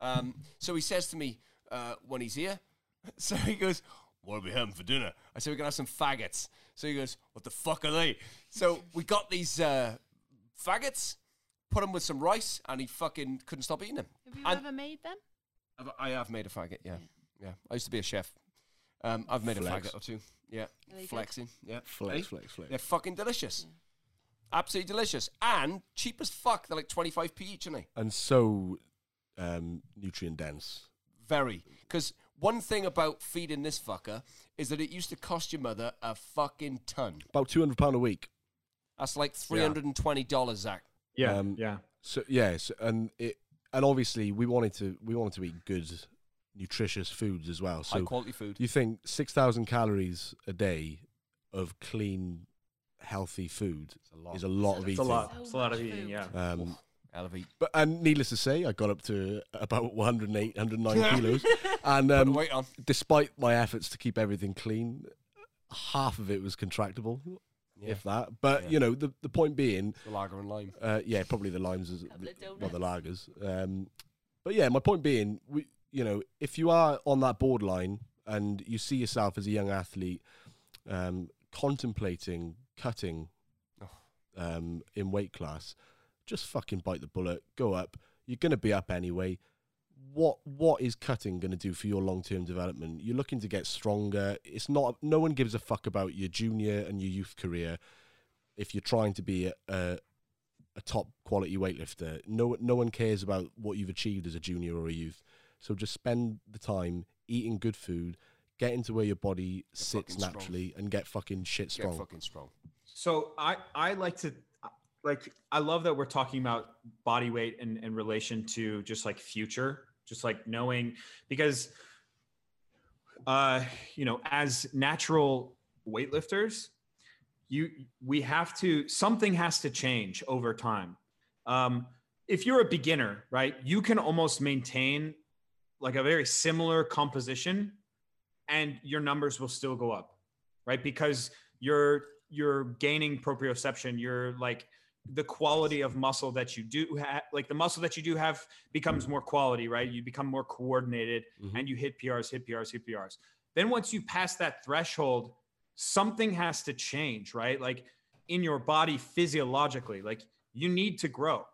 Um, so he says to me uh, when he's here, [LAUGHS] so he goes, "What are we having for dinner?" I said, "We're gonna have some faggots." So he goes, "What the fuck are they?" So we got these uh, faggots, put them with some rice, and he fucking couldn't stop eating them. Have you And- ever made them? I've- I have made a faggot, yeah, yeah. I used to be a chef. Um, I've made Flex. a faggot or two. Yeah, Are they good? flexing. Yeah, Flex, Eh? flex, flex. They're fucking delicious. Absolutely delicious. And cheap as fuck. They're like 25p each, aren't they? And so um, nutrient dense. Very. Because one thing about feeding this fucker is that it used to cost your mother a fucking ton. About two hundred pound a week. That's like $320, Zack. Yeah. Um, yeah. So yes, and it and obviously we wanted to we wanted to eat good, nutritious foods as well. High quality food. you think six thousand calories a day of clean, healthy food It's a lot. is a lot of It's a eating. lot. It's a lot of eating. Yeah. Um, Elevate. But and needless to say, I got up to about [LAUGHS] 108, 109 kilos, [LAUGHS] and um, weight on. despite my efforts to keep everything clean, half of it was contractable, Yeah. if that. But Yeah. you know, the the point being, The lager and lime. uh, yeah, probably the limes as Couple well, the lagers. Um, but yeah, my point being, we, you know, if you are on that borderline and you see yourself as a young athlete um, contemplating cutting Oh. um, in weight class, just fucking bite the bullet, go up. You're going to be up anyway. What what is cutting going to do for your long term development? You're looking to get stronger. It's not. No one gives a fuck about your junior and your youth career if you're trying to be a, a a top quality weightlifter. No no one cares about what you've achieved as a junior or a youth. So just spend the time eating good food, get into where your body sits fucking strong. naturally, and get fucking shit Get strong. fucking strong. So I I like to like I love that we're talking about body weight in, in relation to just like future, just like knowing because uh you know as natural weightlifters you we have to something has to change over time. Um if you're a beginner, right, you can almost maintain like a very similar composition and your numbers will still go up, right? Because you're you're gaining proprioception you're like the quality of muscle that you do have like the muscle that you do have becomes more quality right? You become more coordinated Mhm. and you hit prs hit prs hit prs then once you pass that threshold something has to change right? Like in your body physiologically like you need to grow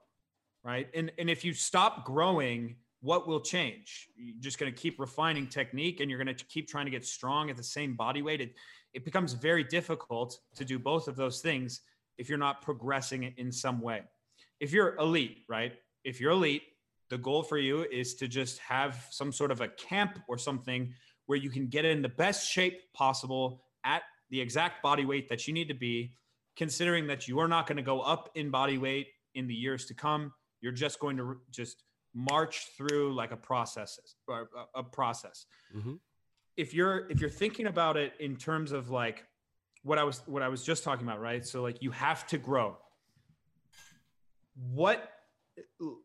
right? And and if you stop growing what will change? You're just going to keep refining technique and you're going to keep trying to get strong at the same body weight. It, it becomes very difficult to do both of those things if you're not progressing in some way. If you're elite, right? If you're elite, the goal for you is to just have some sort of a camp or something where you can get in the best shape possible at the exact body weight that you need to be, considering that you are not going to go up in body weight in the years to come. You're just going to just march through like a process or a, process Mhm. if you're if you're thinking about it in terms of like what I was what I was just talking about, right? So like you have to grow. What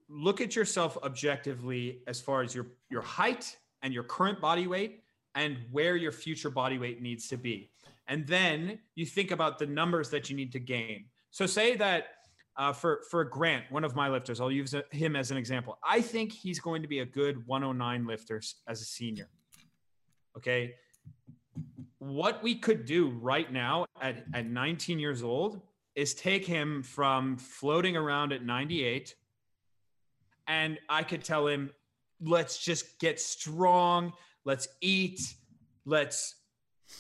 look at yourself objectively as far as your your height and your current body weight and where your future body weight needs to be. And then you think about the numbers that you need to gain. So say that uh, for for Grant, one of my lifters, I'll use him as an example. I think he's going to be a good 109 lifter as a senior. Okay. What we could do right now at, at 19 years old is take him from floating around at 98 and I could tell him, let's just get strong, let's eat, let's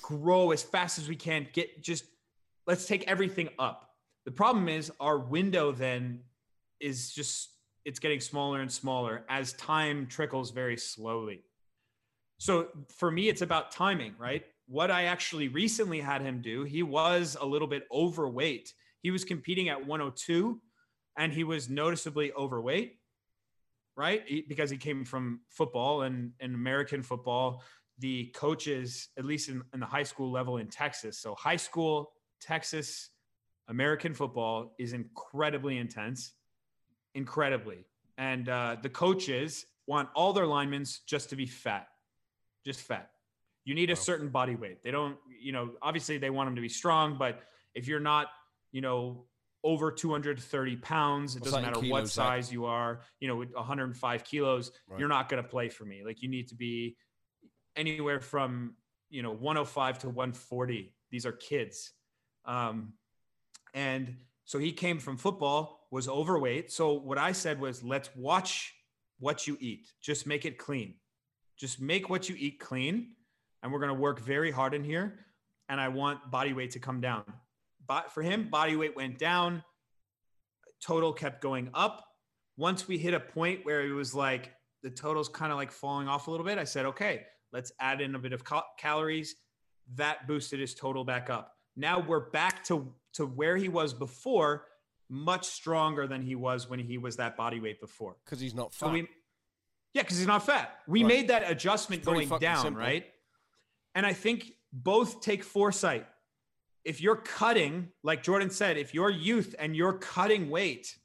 grow as fast as we can, get just let's take everything up. The problem is our window then is just it's getting smaller and smaller as time trickles very slowly. So for me, it's about timing, right? What I actually recently had him do, he was a little bit overweight. He was competing at 102 and he was noticeably overweight, right? Because he came from football and, and American football. The coaches, at least in, in the high school level in Texas, so high school, Texas, American football is incredibly intense, incredibly. And uh, the coaches want all their linemen just to be fat just fat. You need a certain body weight. They don't, you know, obviously they want them to be strong, but if you're not, you know, over 230 pounds, it What's doesn't matter what kilos, Zack? size you are, you know, with 105 kilos, Right. you're not going to play for me. Like you need to be anywhere from, you know, 105 to 140. These are kids. Um, and so he came from football, was overweight. So what I said was, let's watch what you eat. Just make it clean. Just make what you eat clean. And we're going to work very hard in here. And I want body weight to come down. But for him, body weight went down. Total kept going up. Once we hit a point where it was like the total's kind of like falling off a little bit, I said, okay, let's add in a bit of cal- calories. That boosted his total back up. Now we're back to, to where he was before, much stronger than he was when he was that body weight before. Because he's not So fat. we, yeah, because he's not fat. We Right. made that adjustment going down, simple. right? And I think both take foresight. If you're cutting, like Jordan said, if you're youth and you're cutting weight,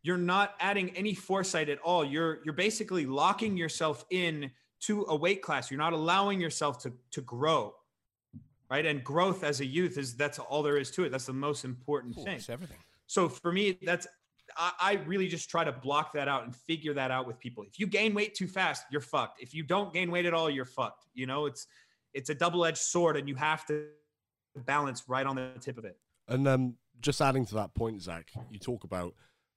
you're not adding any foresight at all. You're you're basically locking yourself in to a weight class. You're not allowing yourself to to grow. Right? And growth as a youth is that's all there is to it. That's the most important thing. It's everything. So for me, that's I, I really just try to block that out and figure that out with people. If you gain weight too fast, you're fucked. If you don't gain weight at all, you're fucked. You know, it's it's a double-edged sword, and you have to balance right on the tip of it. And um, just adding to that point, Zack, you talk about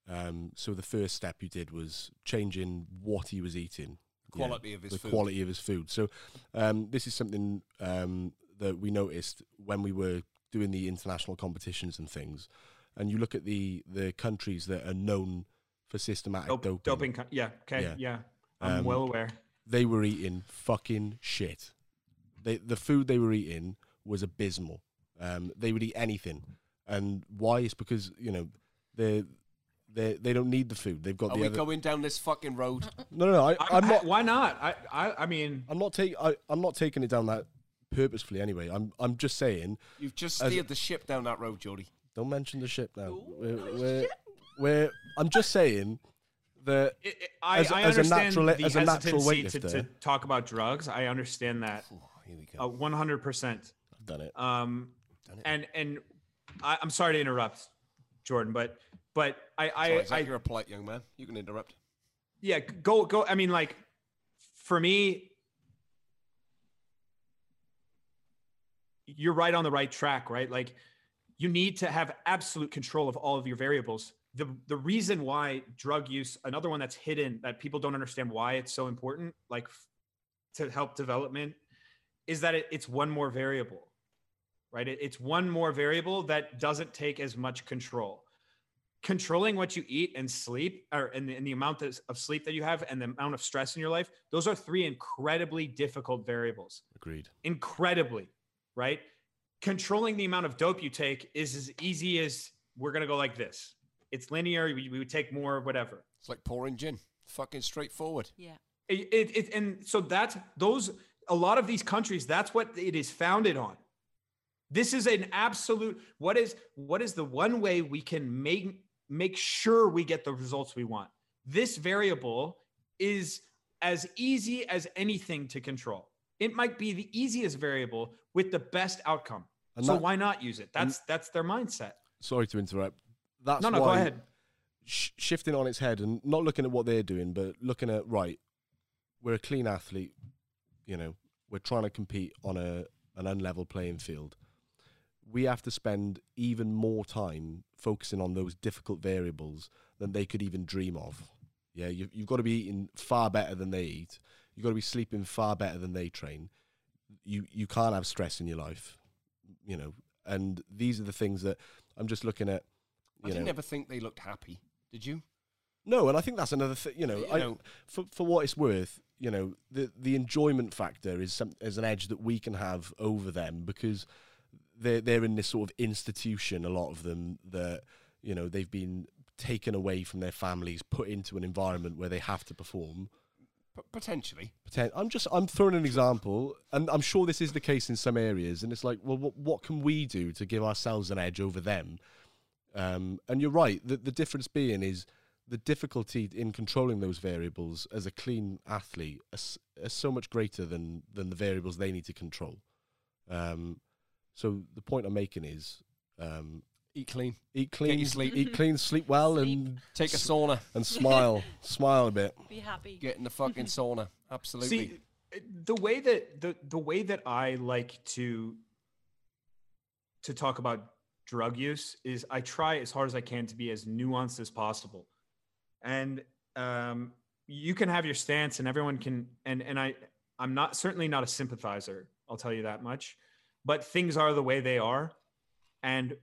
um, so the first step you did was changing what he was eating, The quality of his the food. quality of his food. So um, this is something um, that we noticed when we were doing the international competitions and things. And you look at the the countries that are known for systematic Dope, doping, doping. Yeah. Okay. Yeah. Yeah. I'm Um, well aware. they were eating fucking shit. They, the food they were eating was abysmal. Um, they would eat anything, and why? It's because you know they they they don't need the food. They've got the Are the we other. going down this fucking road? no, no, no. I, I, I'm I- not. why not? I, I, I mean, I'm not taking. I'm not taking it down that purposefully. Anyway, I'm. I'm just saying. You've just As- steered the ship down that road, Jody. Don't mention the ship now. We're, we're, we're, I'm just saying that. [LAUGHS] it, it- I, As a- I as a understand natural- the as a natural hesitancy to, to talk about drugs. I understand that Ooh, here we go. 100%. I've done it. Um, Done it. and and I, I'm sorry to interrupt, Jordan, but but I I, Sorry, Zack, I you're a polite young man. You can interrupt. yeah go go. I mean, like for me, you're right on the right track, right? Like you need to have absolute control of all of your variables. The the reason why drug use, another one that's hidden that people don't understand why it's so important, like f- to help development, is that it, it's one more variable, right? It, it's one more variable that doesn't take as much control. Controlling what you eat and sleep, or and the, and the amount of, of sleep that you have, and the amount of stress in your life, those are three incredibly difficult variables Agreed. incredibly, right? Controlling the amount of dope you take is as easy as we're gonna go like this. It's linear. We, we would take more, whatever. It's like pouring gin. Fucking straightforward. Yeah. It, it, it- and so that's those. A lot of these countries, that's what it is founded on. This is an absolute. What is what is the one way we can make make sure we get the results we want? This variable is as easy as anything to control. It might be the easiest variable with the best outcome. And so that- why not use it? That's that's their mindset. Sorry to interrupt. That's no, no, go ahead. sh- shifting on its head and not looking at what they're doing, but looking at right, we're a clean athlete. You know, we're trying to compete on a an unlevel playing field. We have to spend even more time focusing on those difficult variables than they could even dream of. Yeah, you, you've got to be eating far better than they eat. You've got to be sleeping far better than they train. You you can't have stress in your life. You know, and these are the things that I'm just looking at. I didn't know, ever think they looked happy. Did you? no, and I think that's another thing. You know, You I, know- for for what it's worth, you know, the the enjoyment factor is some is an edge that we can have over them because they're they're in this sort of institution. A lot of them that you know they've been taken away from their families, put into an environment where they have to perform. P- potentially. Poten- I'm just I'm throwing an example, and I'm sure this is the case in some areas. And it's like, well, what, what can we do to give ourselves an edge over them? Um, and you're right. The the difference being is the difficulty in controlling those variables as a clean athlete is, is so much greater than than the variables they need to control. Um, so the point I'm making is um, Eat clean. eat clean, your sleep. eat clean, sleep well, Sleep. and Take a sauna. and smile, [LAUGHS] smile a bit. Be happy. Get in the fucking [LAUGHS] sauna. Absolutely. See, the way that the the way that I like to to talk about drug use is I try as hard as I can to be as nuanced as possible, and um, you can have your stance, and everyone can, and and I I'm not certainly not a sympathizer. I'll tell you that much, but things are the way they are, and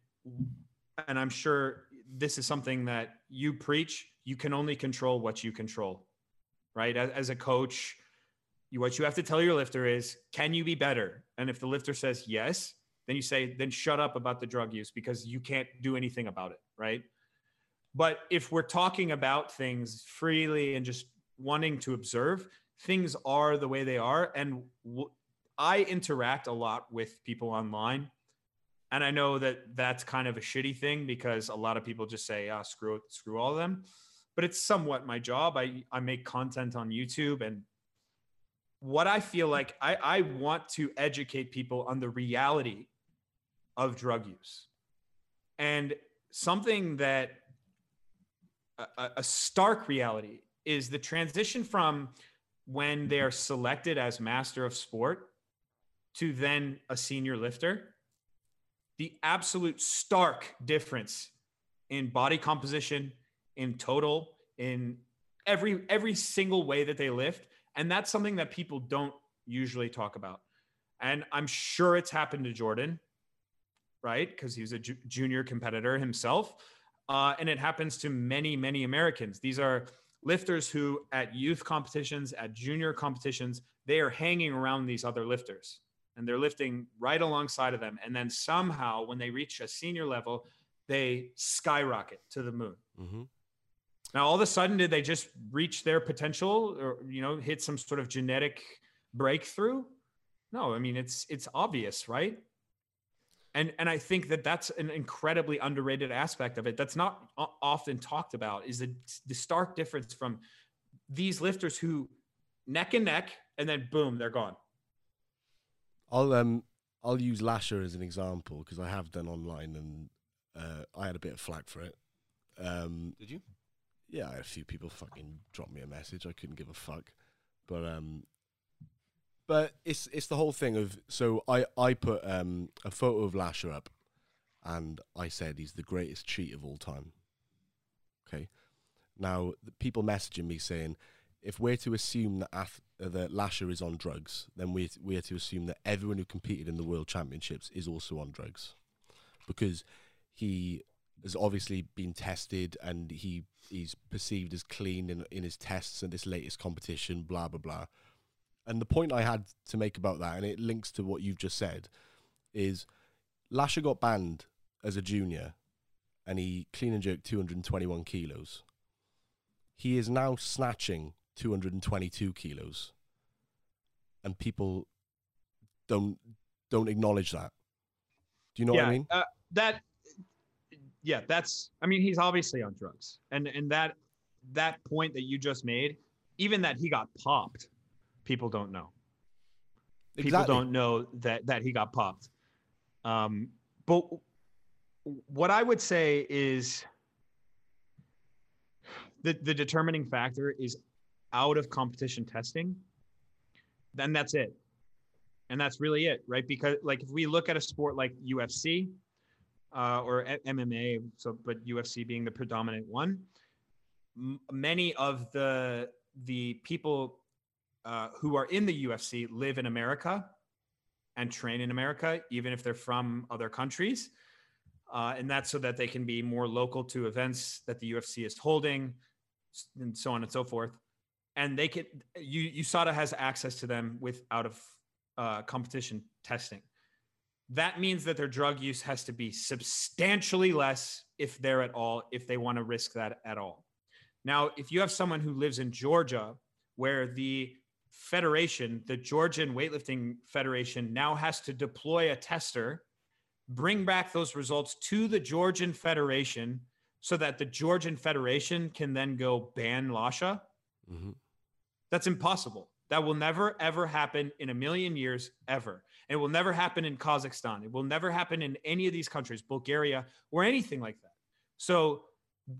and I'm sure this is something that you preach. You can only control what you control, right? As, as a coach, you, what you have to tell your lifter is, can you be better? And if the lifter says yes, then you say, then shut up about the drug use because you can't do anything about it, right? But if we're talking about things freely and just wanting to observe, things are the way they are. And w- I interact a lot with people online. And I know that that's kind of a shitty thing because a lot of people just say, ah, screw it, screw all of them. but it's somewhat my job. I I make content on YouTube and what I feel like I, I want to educate people on the reality of drug use. And something that a, a stark reality is the transition from when they're selected as master of sport to then a senior lifter. The absolute stark difference in body composition, in total, in every every single way that they lift. And that's something that people don't usually talk about. And i'm sure it's happened to jordan right? Because he was a ju- junior competitor himself uh, and it happens to many many americans these are lifters who at youth competitions at junior competitions they are hanging around these other lifters and they're lifting right alongside of them and then somehow when they reach a senior level they skyrocket to the moon Mm-hmm. now, all of a sudden, did they just reach their potential, or you know, hit some sort of genetic breakthrough? No, I mean it's it's obvious, right? And and I think that that's an incredibly underrated aspect of it. That's not often talked about. Is the the stark difference from these lifters who neck and neck, and then boom, they're gone. I'll um I'll use Lasha as an example because I have done online and uh, I had a bit of flack for it. Um, Did you? yeah, I had a few people fucking drop me a message. I couldn't give a fuck, but um, but it's it's the whole thing of so I I put um a photo of Lasha up, and I said he's the greatest cheat of all time. Okay, now people messaging me saying if we're to assume that ath- uh, that Lasha is on drugs, then we we are to assume that everyone who competed in the World Championships is also on drugs, because he has obviously been tested and he he's perceived as clean in in his tests and this latest competition. Blah blah blah. And the point I had to make about that, and it links to what you've just said, is Lasha got banned as a junior, and he clean and jerked 221 kilos. He is now snatching 222 kilos, and people don't don't acknowledge that. Do you know what I mean? Uh, that, yeah, that's. I mean, he's obviously on drugs, and and that that point that you just made, even that he got popped, people don't know. People don't know that that he got popped. Um, but what I would say is the the determining factor is out of competition testing. Then that's it, and that's really it, right? Because like if we look at a sport like UFC, uh, or MMA, so but UFC being the predominant one. M- many of the the people uh, who are in the UFC live in America and train in America, even if they're from other countries, uh, and that's so that they can be more local to events that the UFC is holding, and so on and so forth. And they can you USADA has access to them with out of uh, competition testing. That means that their drug use has to be substantially less if they're at all if they want to risk that at all. Now if you have someone who lives in georgia where the federation the georgian weightlifting federation now has to deploy a tester bring back those results to the georgian federation so that the georgian federation can then go ban lasha hmm that's impossible. That will never, ever happen in a million years, ever. It will never happen in Kazakhstan. It will never happen in any of these countries, Bulgaria, or anything like that. So,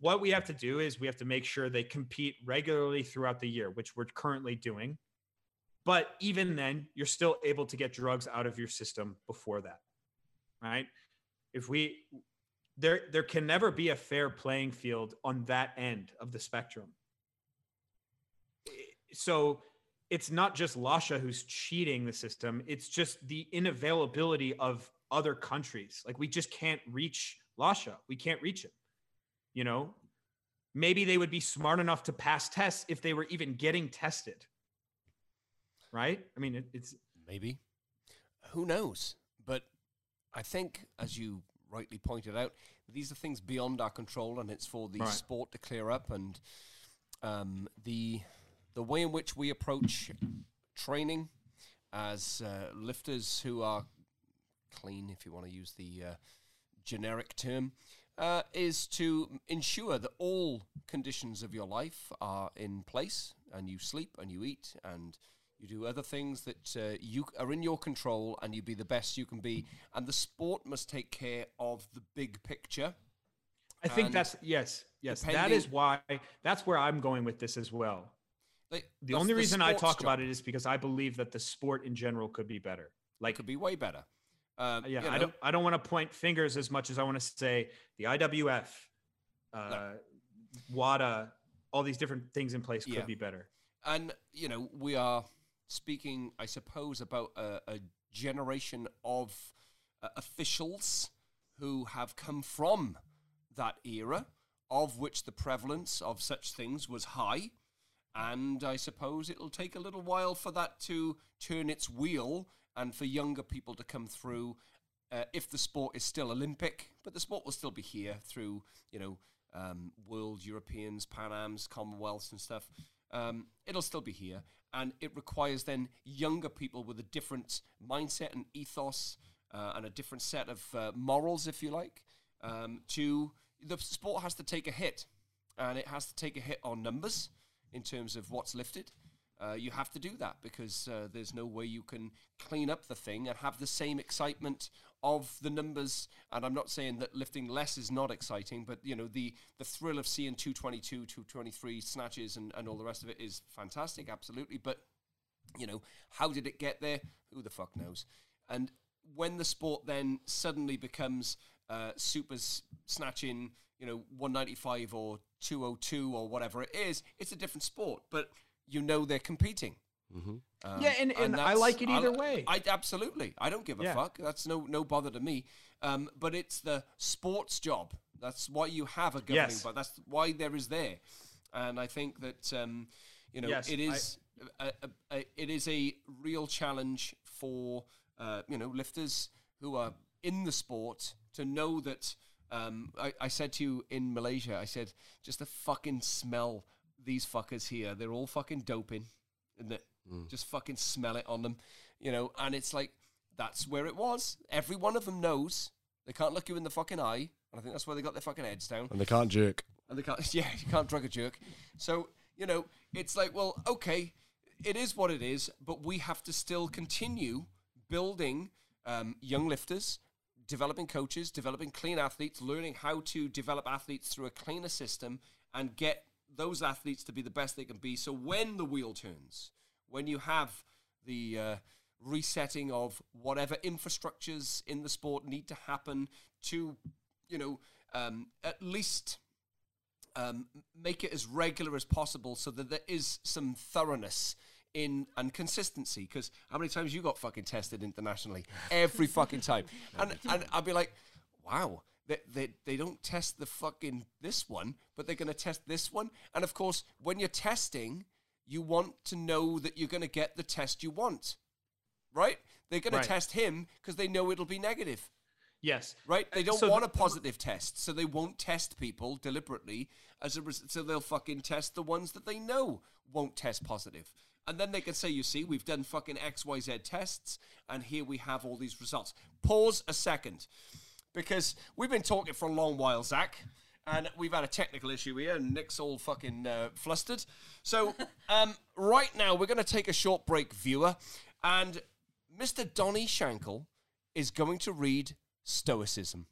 what we have to do is we have to make sure they compete regularly throughout the year, which we're currently doing. But even then, you're still able to get drugs out of your system before that, right? If we, there, there can never be a fair playing field on that end of the spectrum so it's not just Lasha who's cheating the system. It's just the inavailability of other countries. Like we just can't reach Lasha. We can't reach him. You know, maybe they would be smart enough to pass tests if they were even getting tested. Right? I mean, it, it's Maybe. Who knows? But I think, as you rightly pointed out, these are things beyond our control, and it's for the Right. sport to clear up. And um, the the way in which we approach training as uh, lifters who are clean, if you want to use the uh, generic term, uh, is to ensure that all conditions of your life are in place and you sleep and you eat and you do other things that uh, you are in your control and you be the best you can be. And the sport must take care of the big picture. I think And that's yes, yes. That is why that's where I'm going with this as well. Like, The only reason I talk job. about it is because I believe that the sport in general could be better. Like could be way better. Um, yeah, you I don't I don't want to point fingers as much as I want to say the IWF, uh, WADA, all these different things in place could Yeah. be better. And you know, we are speaking, I suppose, about a, a generation of uh, officials who have come from that era, of which the prevalence of such things was high. And I suppose it'll take a little while for that to turn its wheel and for younger people to come through uh, if the sport is still Olympic. But the sport will still be here through, you know, um, World, Europeans, Pan Ams, Commonwealths and stuff. Um, it'll still be here. And it requires then younger people with a different mindset and ethos uh, and a different set of uh, morals, if you like, um, to the sport has to take a hit. And it has to take a hit on numbers in terms of what's lifted. Uh, you have to do that because uh, there's no way you can clean up the thing and have the same excitement of the numbers. And I'm not saying that lifting less is not exciting, but you know the the thrill of seeing 222, 223 snatches and, and all the rest of it is fantastic, absolutely. But you know, how did it get there? Who the fuck knows? And when the sport then suddenly becomes uh, super snatching, you know, 195 or 202 or whatever it is, it's a different sport. But you know they're competing. Um, Yeah, and- and I like it either li- way. I absolutely. I don't give a Yeah. fuck. That's no no bother to me. Um, but it's the sports job. That's why you have a governing Yes. body. That's why there is there. And I think that um, you know Yes, it I- is a, a, a, it is a real challenge for uh, you know lifters who are in the sport to know that. Um, I, I said to you in Malaysia, I said just the fucking smell these fuckers here. They're all fucking doping, isn't it? Just fucking smell it on them, you know. And it's like that's where it was. Every one of them knows they can't look you in the fucking eye, and I think that's where they got their fucking heads down. And they can't jerk. And they can't, [LAUGHS] yeah, you can't drug a jerk. So, you know, it's like, well, okay, it is what it is, but we have to still continue building um, young lifters, developing coaches, developing clean athletes, learning how to develop athletes through a cleaner system and get those athletes to be the best they can be. So when the wheel turns, when you have the uh, resetting of whatever infrastructures in the sport need to happen to, you know, um, at least um, make it as regular as possible so that there is some thoroughness in and consistency. Because how many times you got fucking tested internationally? Every fucking time. [LAUGHS] And and I'd be like, wow. They, they, they don't test the fucking this one, but they're going to test this one. And of course, when you're testing, you want to know that you're going to get the test you want, right? They're going Right. to test him because they know it'll be negative Yes. right? They uh, don't So want the- a positive test, so they won't test people deliberately. As a res- so they'll fucking test the ones that they know won't test positive, and then they can say, "You see, we've done fucking X, Y, Z tests, and here we have all these results." Pause a second, because we've been talking for a long while, Zack. And we've had a technical issue here, and Nick's all fucking uh, flustered. So, [LAUGHS] um, right now, we're going to take a short break, viewer. And Mr. Donny Shankle is going to read Stoicism.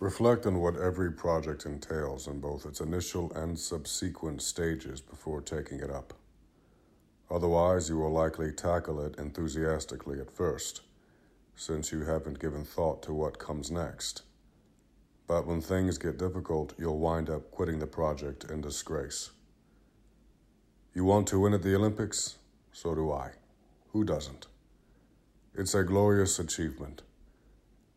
Reflect on what every project entails in both its initial and subsequent stages before taking it up. Otherwise, you will likely tackle it enthusiastically at first, since you haven't given thought to what comes next. But when things get difficult, you'll wind up quitting the project in disgrace. You want to win at the Olympics? So do I. Who doesn't? It's a glorious achievement.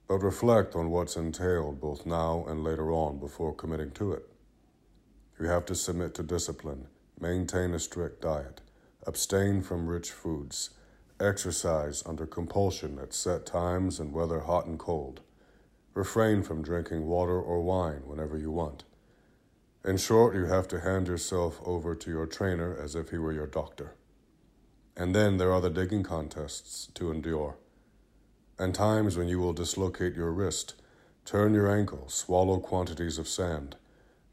But reflect on what's entailed both now and later on before committing to it. You have to submit to discipline, maintain a strict diet, abstain from rich foods, exercise under compulsion at set times and weather hot and cold, refrain from drinking water or wine whenever you want, In short, you have to hand yourself over to your trainer as if he were your doctor. And then there are the digging contests to endure, and times when you will dislocate your wrist, turn your ankle, swallow quantities of sand,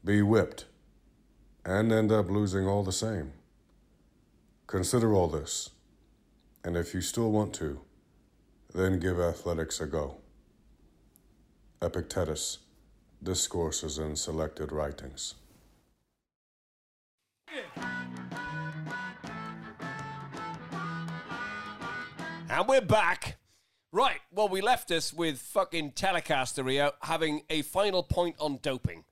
be whipped, and end up losing all the same. Consider all this, and if you still want to, then give athletics a go. Epictetus, Discourses and Selected Writings. And we're back. Right. Well, we left us with fucking Telecaster here having a final point on doping.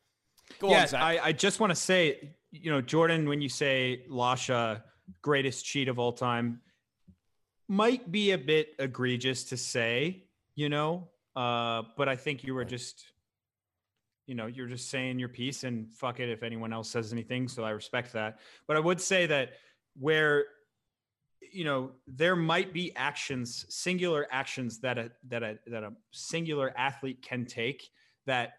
Go yeah, on, Zack. I, I just want to say, you know, Jordan, when you say Lasha, greatest cheat of all time, might be a bit egregious to say, you know, uh, but I think you were just, you know, you're just saying your piece and fuck it if anyone else says anything. So I respect that. But I would say that where, you know, there might be actions, singular actions that a that a that a singular athlete can take that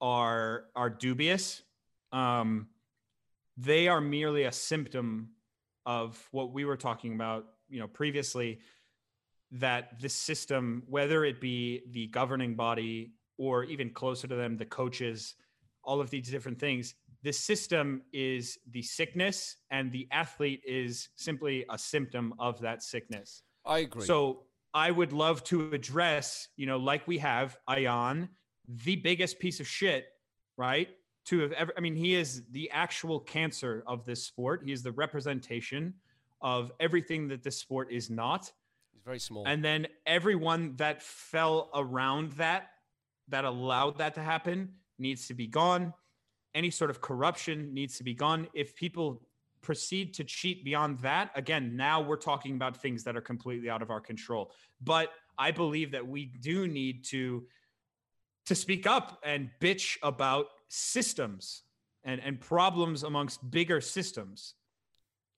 are are dubious. Um, they are merely a symptom of what we were talking about, you know, previously. That this system, whether it be the governing body or even closer to them, the coaches, all of these different things, this system is the sickness, and the athlete is simply a symptom of that sickness. I agree. So I would love to address, you know, like we have Aján, the biggest piece of shit, right? To have ever, I mean, he is the actual cancer of this sport. He is the representation of everything that this sport is not. He's very small. And then everyone that fell around that, that allowed that to happen, needs to be gone. Any sort of corruption needs to be gone. If people proceed to cheat beyond that, again, now we're talking about things that are completely out of our control. But I believe that we do need to to speak up and bitch about systems and, and problems amongst bigger systems.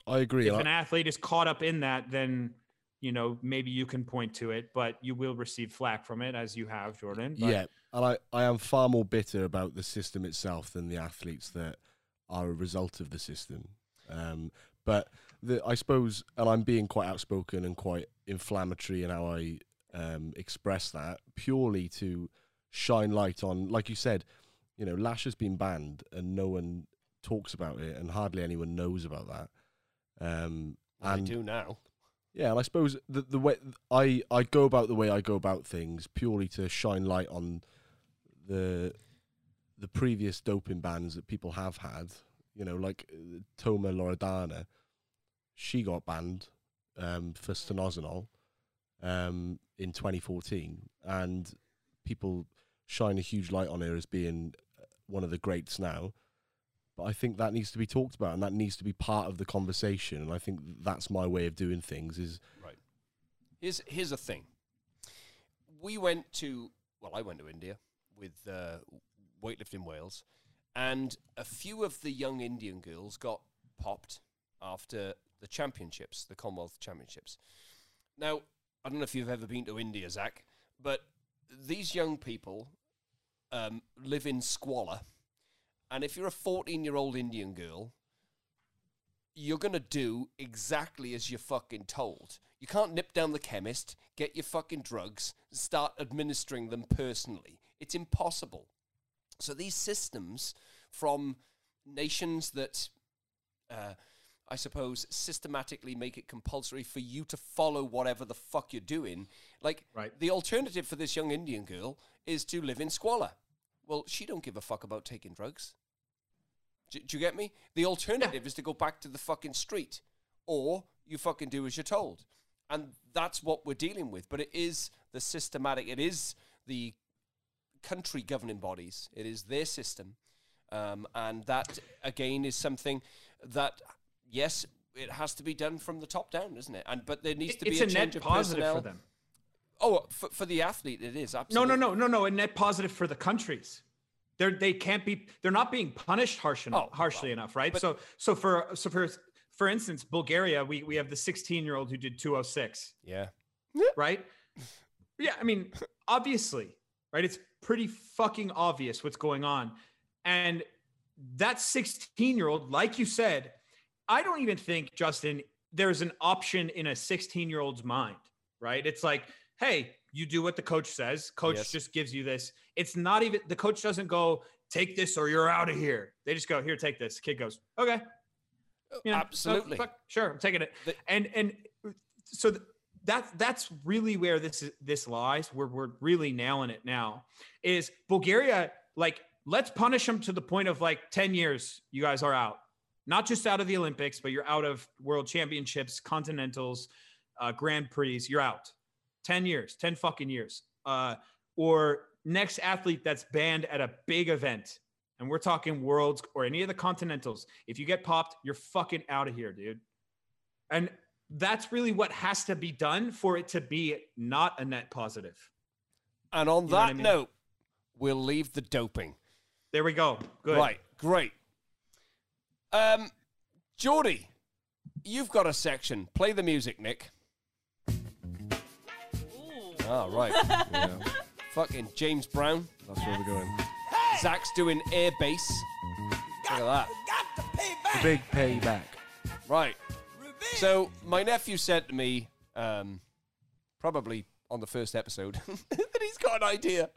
I agree. If an athlete is caught up in that, then you know maybe you can point to it, but you will receive flack from it as you have, Jordan. But yeah, and I, I am far more bitter about the system itself than the athletes that are a result of the system. Um, but the, I suppose, and I'm being quite outspoken and quite inflammatory in how I um, express that, purely to shine light on, like you said, you know, Lasha has been banned and no one talks about it, and hardly anyone knows about that. Um, I and do now. Yeah, and I suppose the the way I I go about the way I go about things purely to shine light on the the previous doping bans that people have had. You know, like uh, Toma Loredana, she got banned um, for stanozolol um, in 2014, and people shine a huge light on her as being uh, one of the greats now. But I think that needs to be talked about, and that needs to be part of the conversation. And I think that's my way of doing things. Is right. Here's here's a thing. We went to well, I went to India with uh, weightlifting Wales, and a few of the young Indian girls got popped after the championships, the Commonwealth Championships. Now, I don't know if you've ever been to India, Zack, but these young people um, live in squalor, and if you're a 14 year old Indian girl, you're going to do exactly as you're fucking told. You can't nip down the chemist, get your fucking drugs, start administering them personally. It's impossible. So these systems from nations that, uh, I suppose, systematically make it compulsory for you to follow whatever the fuck you're doing. Like, Right. the alternative for this young Indian girl is to live in squalor. Well, she don't give a fuck about taking drugs. Do, do you get me? The alternative is to go back to the fucking street, or you fucking do as you're told, and that's what we're dealing with. But it is the systematic. It is the country governing bodies. It is their system, um, and that again is something that yes, it has to be done from the top down, isn't it? And but there needs to be it's a, a, change net of positive personnel. for them. Oh, for, for the athlete, it is absolutely. No, no, no, no, no. A net positive for the countries. They're they can't be. They're not being punished harsh enough, Oh, harshly well, enough, right? but- so so for so for for instance, Bulgaria, we we have the 16 year old who did 206, Yeah. right? Yeah, I mean, obviously, right? It's pretty fucking obvious what's going on, and that 16 year old, like you said, I don't even think, Justin, there's an option in a 16 year old's mind, right? It's like, hey, you do what the coach says. Coach Yes. just gives you this. It's not even, the coach doesn't go, take this or you're out of here. They just go, here, take this. Kid goes, okay. You know, oh, Absolutely. fuck, sure, I'm taking it. The- and, and so th- that, that's really where this is, this lies. Where we're really nailing it now is Bulgaria, like, let's punish them to the point of like 10 years, you guys are out. Not just out of the Olympics, but you're out of world championships, continentals, uh, Grand Prix. You're out. 10 years, 10 fucking years. Uh, or next athlete that's banned at a big event. And we're talking worlds or any of the continentals. If you get popped, you're fucking out of here, dude. And that's really what has to be done for it to be not a net positive. And on You that I mean? note, we'll leave the doping. There we go. Good. Right, great. Um, Geordie, you've got a section. Play the music, Nick. Oh, right. [LAUGHS] Yeah, Fucking James Brown. that's where we're going. Zack's doing air bass. Look at that. The big payback. Right. So my nephew said to me, um, probably on the first episode, [LAUGHS] that he's got an idea.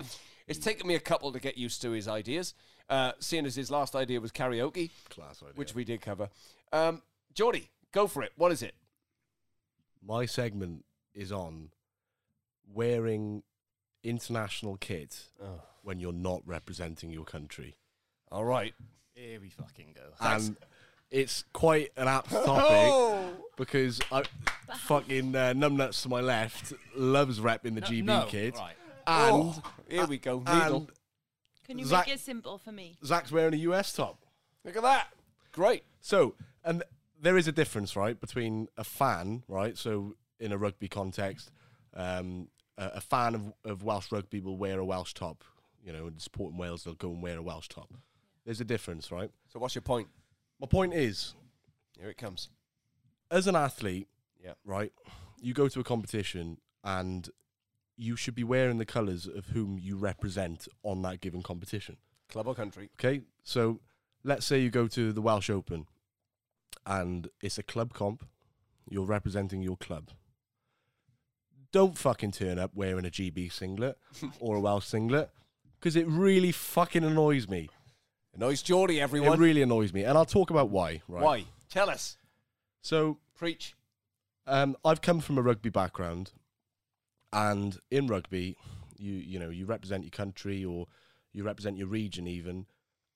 It's taken me a couple to get used to his ideas, uh, seeing as his last idea was karaoke, Class idea. which we did cover. Um, Geordie, go for it. What is it? my segment is on wearing international kit Oh. when you're not representing your country. All right. Here we fucking go. And it's quite an apt [LAUGHS] topic Oh! because I fucking uh, numbnuts to my left loves repping the No- GB no, kit. Right. And, Oh, here we go. Needle. Can you Zack- make it simple for me? Zack's wearing a US top. Look at that. Great. So, and there is a difference, right, between a fan, right? So, in a rugby context, um, a, a fan of, of Welsh rugby will wear a Welsh top. You know, and supporting Wales, they'll go and wear a Welsh top. There's a difference, right? So what's your point? My point is, Here it comes. as an athlete, Yeah. right, you go to a competition and you should be wearing the colours of whom you represent on that given competition. Club or country? Okay, so let's say you go to the Welsh Open and it's a club comp, you're representing your club. Don't fucking turn up wearing a GB singlet [LAUGHS] or a Welsh singlet because it really fucking annoys me. Annoys Geordie, everyone. It really annoys me. And I'll talk about why, right? Why? Tell us. So Preach. um, I've come from a rugby background, and in rugby, you you know you represent your country or you represent your region even,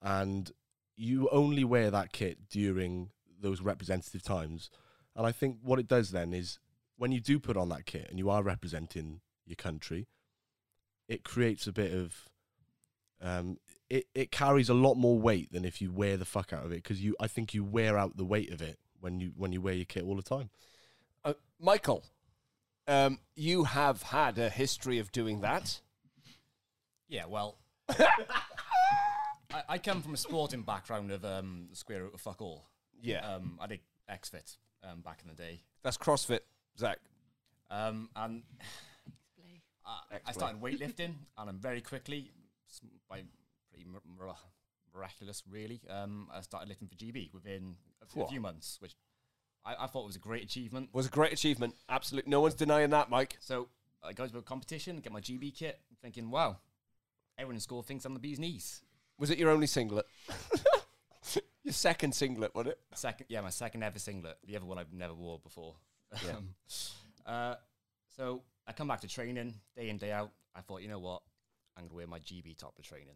and you only wear that kit during those representative times. And I think what it does then is when you do put on that kit and you are representing your country, it creates a bit of um, it, it carries a lot more weight than if you wear the fuck out of it because you I think you wear out the weight of it when you when you wear your kit all the time. Uh, Michael, um, you have had a history of doing that. Yeah, well, I, I come from a sporting background of um, square root of fuck all. Yeah. Um, I did XFit um, back in the day. That's CrossFit, Zack. Um, and [SIGHS] I, I started weightlifting, [LAUGHS] and I'm very quickly, by pretty mir- mir- miraculous, really, um, I started lifting for GB within a, f- a Whoa. few months, which I, I thought was a great achievement. Was a great achievement. Absolutely. No one's denying that, Mike. So I go to a competition, get my GB kit, thinking, wow, everyone in school thinks I'm the bee's knees. Was it your only singlet? [LAUGHS] your second singlet, was it? Second, yeah, my second ever singlet. The other one I've never wore before. Yeah. Um, uh, so I come back to training day in day out. I thought, you know what? I'm gonna wear my GB top to training.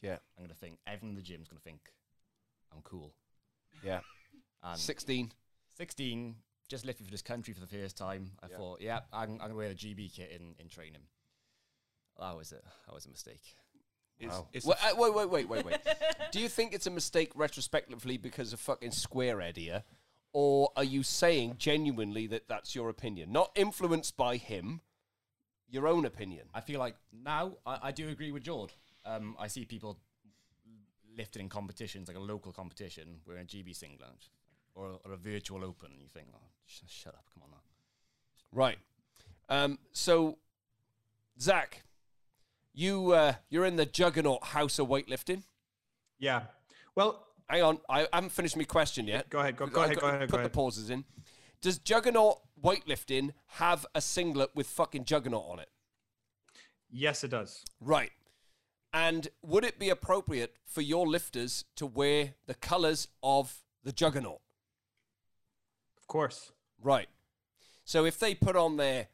Yeah. I'm gonna think everyone in the gym's gonna think I'm cool. Yeah. [LAUGHS] And 16. 16, just lifting for this country for the first time. I Yeah. thought, yeah, I'm, I'm gonna wear the GB kit in, in training. That was it. That was a mistake. Wow. it's Wait, uh, wait, wait, wait, wait, wait. [LAUGHS] Do you think it's a mistake retrospectively because of fucking square idea? Or are you saying genuinely that that's your opinion? Not influenced by him, your own opinion. I feel like now I, I do agree with Jord. Um, I see people lifting in competitions, like a local competition, wearing a GB singlet or, a- or a virtual open. And you think, oh, sh- shut up, come on now. Right. Um, so, Zack, you uh, you're in the juggernaut house of weightlifting. Yeah. Well, hang on. I haven't finished my question yet. Go ahead, go- go ahead, go ahead, Put go the ahead. pauses in. Does Juggernaut weightlifting have a singlet with fucking Juggernaut on it? Yes, it does. Right. And would it be appropriate for your lifters to wear the colors of the Juggernaut? Of course. Right. So if they put on their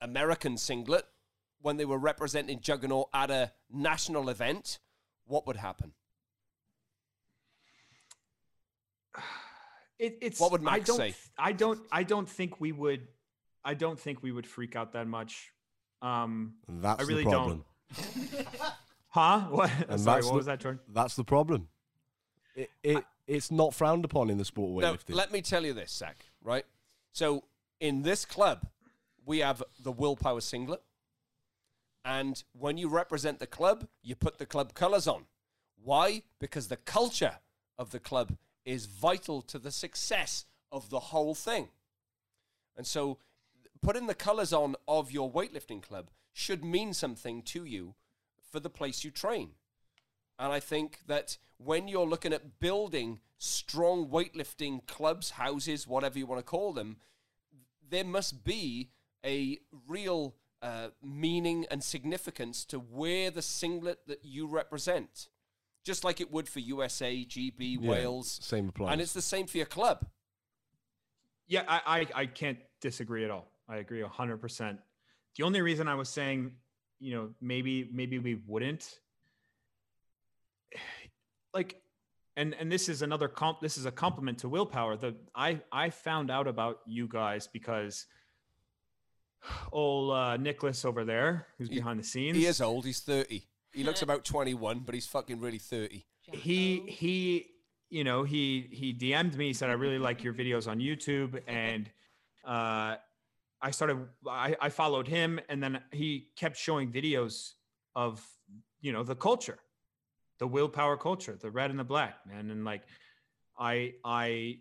American singlet when they were representing Juggernaut at a national event, what would happen? It, it's What would I Max don't, say? I don't. I don't think we would. I don't think we would freak out that much. Um, That's I really the problem. don't. [LAUGHS] huh? What? And Sorry, what the- was that, Jordan? That's the problem. It, it it's not frowned upon in the sport of Now, weightlifting. let me tell you this, Zack, right? So in this club, we have the willpower singlet. And when you represent the club, you put the club colors on. Why? Because the culture of the club is vital to the success of the whole thing. And so putting the colors on of your weightlifting club should mean something to you for the place you train. And I think that when you're looking at building strong weightlifting clubs, houses, whatever you want to call them, there must be a real uh, meaning and significance to wear the singlet that you represent. Just like it would for USA, GB, Yeah, Wales. same applies. And it's the same for your club. Yeah, I, I, I can't disagree at all. I agree hundred percent. The only reason I was saying, you know, maybe maybe we wouldn't [SIGHS] like and and this is another comp this is a compliment to willpower. The I I found out about you guys because [SIGHS] old uh, Nicholas over there, who's He- behind the scenes. He is old. He's 30. He looks about 21, but he's fucking really 30. he he you know he he dm'd me he said i really like your videos on youtube and uh i started i i followed him and then he kept showing videos of you know the culture the willpower culture the red and the black man and like i i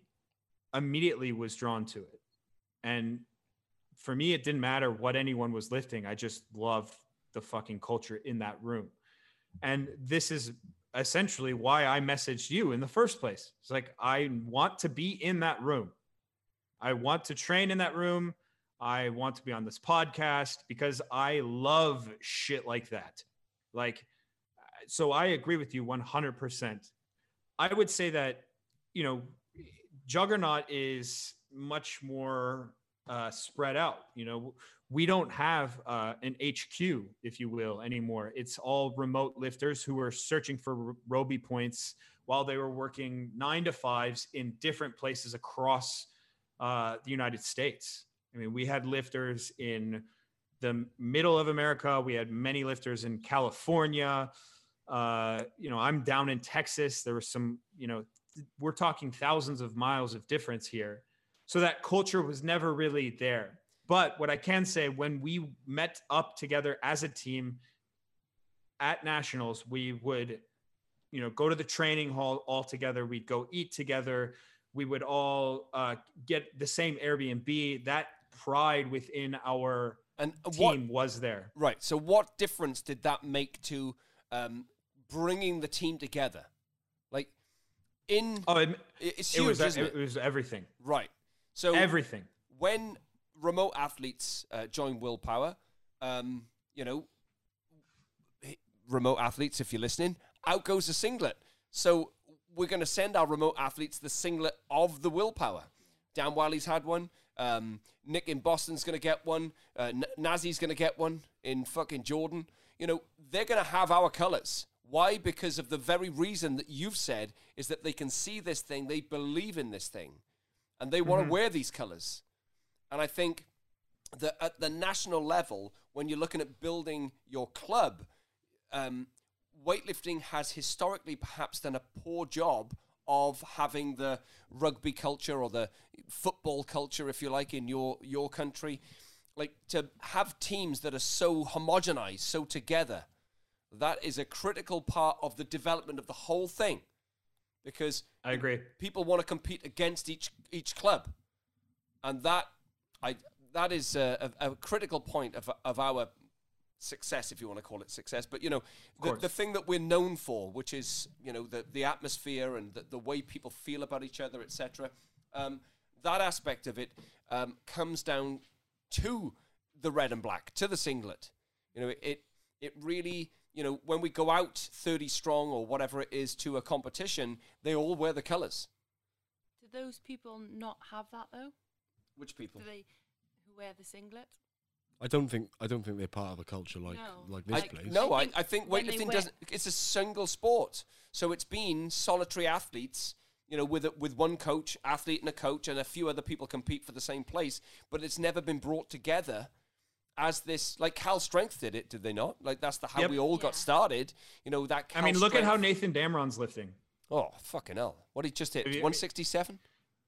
immediately was drawn to it. And for me it didn't matter what anyone was lifting i just loved the fucking culture in that room and this is essentially why I messaged you in the first place. It's like I want to be in that room. I want to train in that room. I want to be on this podcast because I love shit like that. Like so I agree with you 100%. I would say that you know Juggernaut is much more uh, spread out. You know, we don't have uh, an HQ, if you will, anymore. It's all remote lifters who are searching for Robi points while they were working nine to fives in different places across uh, the United States. I mean, we had lifters in the middle of America. We had many lifters in California. Uh, you know, I'm down in Texas. There was some, you know, we're talking thousands of miles of difference here. So that culture was never really there. But what I can say, when we met up together as a team at nationals, we would, you know, go to the training hall all together. We'd go eat together. We would all uh, get the same Airbnb. That pride within our And what team was there. Right. So, what difference did that make to um, bringing the team together? Like, in Oh, it, it's it huge, was it it? was everything. Right. So, Everything. when remote athletes uh, join Willpower, um, you know, remote athletes, if you're listening, out goes the singlet. So we're going to send our remote athletes the singlet of the Willpower. Dan Wiley's had one. Um, Nick in Boston's going to get one. Uh, N- Nazi's going to get one in fucking Jordan. You know, they're going to have our colors. Why? Because of the very reason that you've said is that they can see this thing, they believe in this thing, and they want to wear these colors. And I think that at the national level, when you're looking at building your club, um, weightlifting has historically perhaps done a poor job of having the rugby culture or the football culture, if you like, in your your country. Like to have teams that are so homogenized, so together, that is a critical part of the development of the whole thing. Because I agree. people want to compete against each each club, and that I that is a, a, a critical point of of our success, if you want to call it success. But you know, the, the thing that we're known for, which is you know the the atmosphere and the, the way people feel about each other, etc. Um, that aspect of it um, comes down to the red and black, to the singlet. You know, it it really you know when we go out thirty strong or whatever it is to a competition, they all wear the colours. Do those people not have that though? Which people? Do they who wear the singlet? I don't think I don't think they're part of a culture like No. like this I, place. no, I I, think I think when they weightlifting doesn't. It's a single sport, so it's been solitary athletes. You know, with a, with one coach, athlete, and a coach, and a few other people compete for the same place. But it's never been brought together as this. Like Cal Strength did it, did they not? Like that's the how Yep. we all Yeah. got started. You know that. I mean, look at how Nathan Damron's lifting. Oh fucking hell! What he just hit? One sixty seven.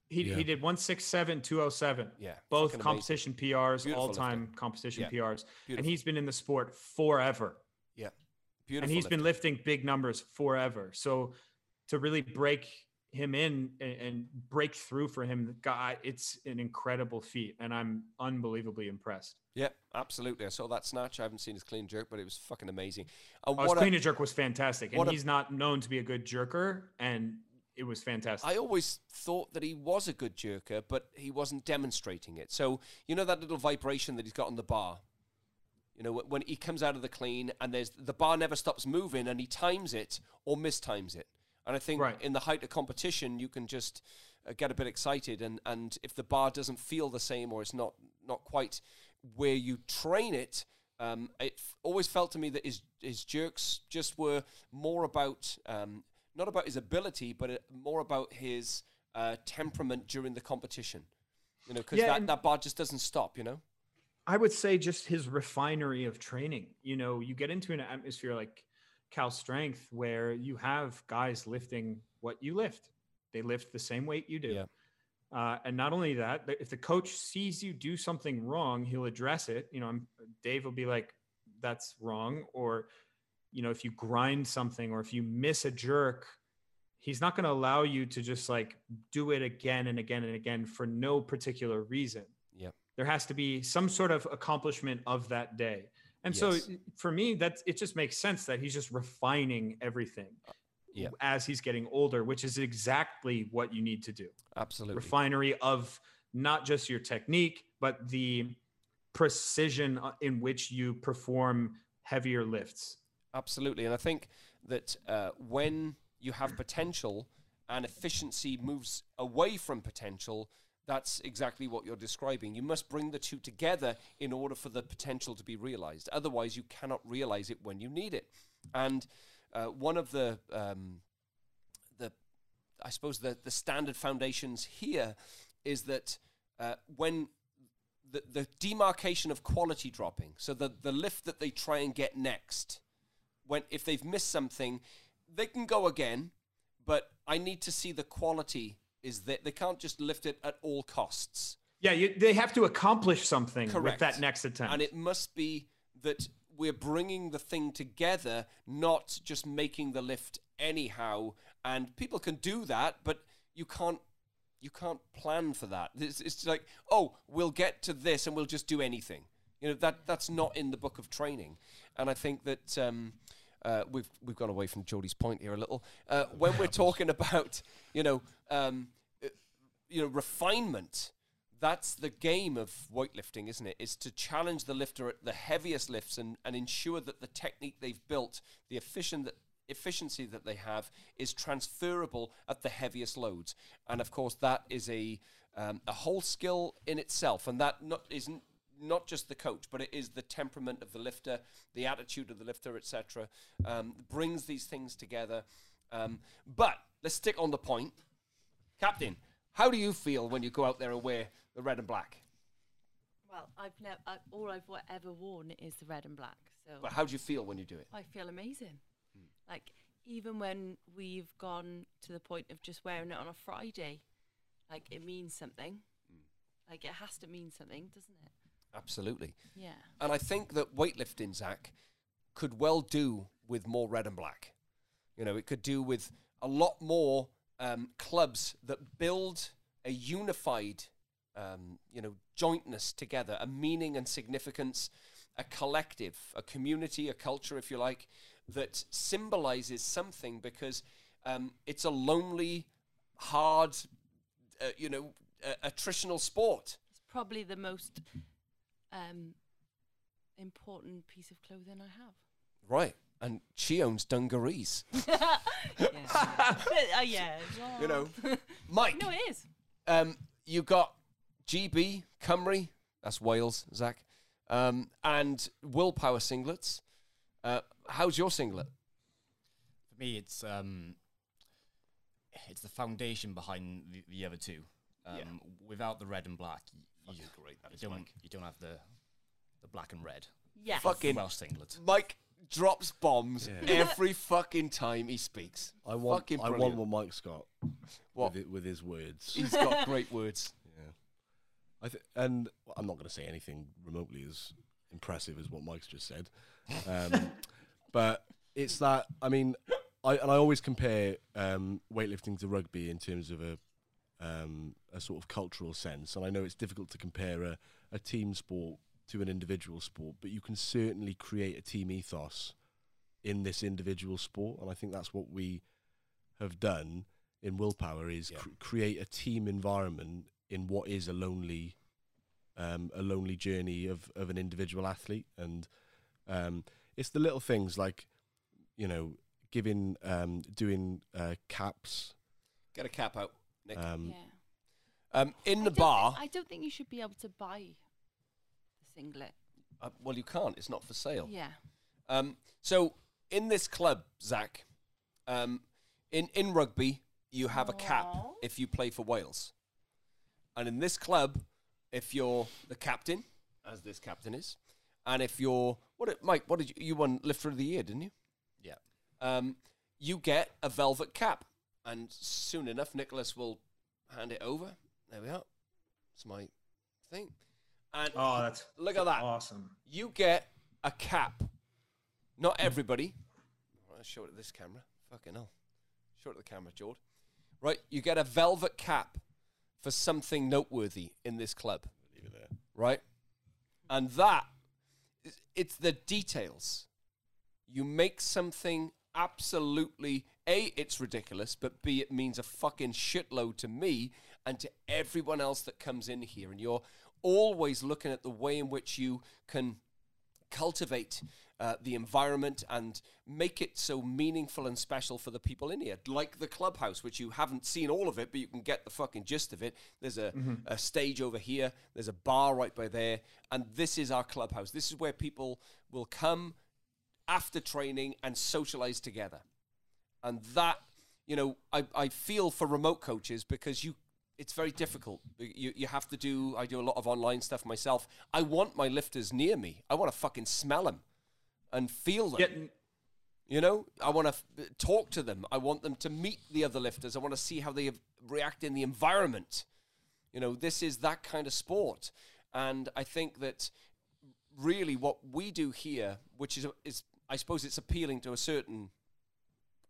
He, Yeah. he did 167, 207. Yeah, Both fucking amazing. competition PRs, all time competition Yeah. PRs. Beautiful. And he's been in the sport forever. Yeah, beautiful. and he's been lifting. lifting big numbers forever. So to really break him in and, and break through for him, the guy, it's an incredible feat. And I'm unbelievably impressed. Yeah, absolutely. I saw that snatch. I haven't seen his clean jerk, but it was fucking amazing. And Oh, his what a- clean and jerk was fantastic. what And a- he's not known to be a good jerker. And it was fantastic. I always thought that he was a good jerker, but he wasn't demonstrating it. So you know that little vibration that he's got on the bar. You know when he comes out of the clean and there's the bar never stops moving, and he times it or mistimes it. And I think Right. in the height of competition, you can just uh, get a bit excited, and and if the bar doesn't feel the same or it's not not quite where you train it. Um, it always felt to me that his his jerks just were more about um, not about his ability, but more about his uh, temperament during the competition. You know, because Yeah, that, that bar just doesn't stop. You know. I would say just his refinery of training. You know, you get into an atmosphere like Cal Strength where you have guys lifting what you lift. They lift the same weight you do. Yeah. Uh, and not only that, but if the coach sees you do something wrong, he'll address it. You know, I'm, Dave will be like, "That's wrong," or you know, if you grind something or if you miss a jerk, he's not going to allow you to just like do it again and again and again for no particular reason Yeah. there has to be some sort of accomplishment of that day and Yes. so for me that's it just makes sense that he's just refining everything yeah. as he's getting older which is exactly what you need to do Absolutely. refinery of not just your technique but the precision uh, in which you perform heavier lifts Absolutely. And I think that uh, when you have potential and efficiency moves away from potential, that's exactly what you're describing. You must bring the two together in order for the potential to be realized. Otherwise, you cannot realize it when you need it. And uh, one of the um, the I suppose the the standard foundations here is that uh, when the, the demarcation of quality dropping, so the, the lift that they try and get next, when if they've missed something, they can go again, but I need to see the quality is that they can't just lift it at all costs. yeah you, they have to accomplish something with that next attempt And it must be that we're bringing the thing together, not just making the lift anyhow. And people can do that, but you can't. You can't plan for that. It's, it's like, oh, we'll get to this and we'll just do anything. You know that that's not in the book of training. And I think that um, uh, we've we've gone away from Jodie's point here a little. Uh, [LAUGHS] when we're talking about, you know, um, uh, you know, refinement that's the game of weightlifting, isn't it? Is to challenge the lifter at the heaviest lifts and, and ensure that the technique they've built, the efficient that efficiency that they have, is transferable at the heaviest loads. And of course, that is a um, a whole skill in itself, and that not isn't not just the coach, but it is the temperament of the lifter, the attitude of the lifter, etc. Um, brings these things together. Um, but let's stick on the point, Captain. How do you feel when you go out there and wear the red and black? Well, I've never. All I've ever worn is the red and black. So But how do you feel when you do it? I feel amazing. Like even when we've gone to the point of just wearing it on a Friday, like it means something. Like it has to mean something, doesn't it? Absolutely. Yeah. And I think that weightlifting, Zack, could well do with more red and black. You know, it could do with a lot more um, clubs that build a unified, um, you know, jointness together, a meaning and significance, a collective, a community, a culture, if you like, that symbolizes something because um, it's a lonely, hard, uh, you know, uh, attritional sport. It's probably the most um, important piece of clothing I have. Right. And she owns dungarees. [LAUGHS] yeah. [LAUGHS] uh, yeah. You know, [LAUGHS] Mike, No, it is. um, you got GB, Cymru, that's Wales, Zack, um, and Willpower singlets. Uh, how's your singlet? For me, it's um, it's the foundation behind the, the other two. Um, Yeah. Without the red and black, y- you, Fucking great that you is, don't Mike. you don't have the the black and red Yes. Fucking Welsh singlet. Mike drops bombs Yeah. [LAUGHS] every fucking time he speaks. I want, Fucking I want brilliant. what Mike's got What? With, it, with his words. He's got [LAUGHS] great words. Yeah, I th- and well, I'm not going to say anything remotely as impressive as what Mike's just said, um, [LAUGHS] but it's that. I mean, I and I always compare um, weightlifting to rugby in terms of a um, a sort of cultural sense, and I know it's difficult to compare a, a team sport to an individual sport, but you can certainly create a team ethos in this individual sport, and I think that's what we have done in willpower is Yeah. cr- create a team environment in what is a lonely um, a lonely journey of, of an individual athlete. And um, it's the little things like you know giving um, doing uh, caps. Get a cap out, Nick. um, Yeah. um, in I the bar. thi- I don't think you should be able to buy the singlet. uh, well, you can't. It's not for sale. Yeah. Um, so in this club, Zack, um, in in rugby, you have a cap if you play for Wales, and in this club, if you're the captain, as this captain is, and if you're what, it- Mike? What did you you won lifter of the year, didn't you? Yeah. Um, you get a velvet cap, and soon enough, Nicholas will hand it over. There we are. It's my thing, and Oh, that's look at that awesome. you get a cap. Not everybody. I'll show it at this camera. Fucking hell. Show it at the camera, Jord. Right, you get a velvet cap for something noteworthy in this club. leave it there. Right? And that, it's the details. You make something absolutely, A, it's ridiculous, but B, it means a fucking shitload to me and to everyone else that comes in here. And you're always looking at the way in which you can cultivate uh, the environment and make it so meaningful and special for the people in here. Like the clubhouse, which you haven't seen all of it, but you can get the fucking gist of it. There's a, a stage over here, there's a bar right by there, and this is our clubhouse. This is where people will come after training and socialize together. And that, you know, I, I feel for remote coaches because you it's very difficult. You you have to do I do a lot of online stuff myself. I want my lifters near me. I want to fucking smell them and feel them. Yeah, You know, I want to f- talk to them. I want them to meet the other lifters. I want to see how they react in the environment. You know, this is that kind of sport, and I think that really what we do here, which is is I suppose it's appealing to a certain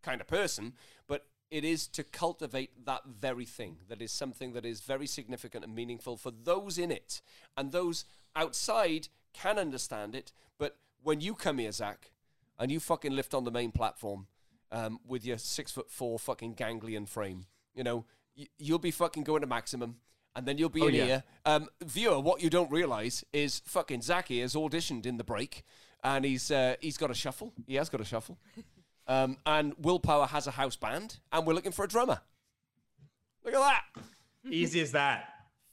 kind of person, but it is to cultivate that very thing that is something that is very significant and meaningful for those in it. And those outside can understand it, but when you come here, Zack, and you fucking lift on the main platform um, with your six foot four fucking ganglion frame, you know, y- you'll be fucking going to maximum. And then you'll be Oh, in yeah. here. Um, viewer, what you don't realize is fucking Zack here has auditioned in the break, and he's uh, he's got a shuffle. He has got a shuffle. [LAUGHS] Um, and Willpower has a house band, and we're looking for a drummer. Look at that. easy as that.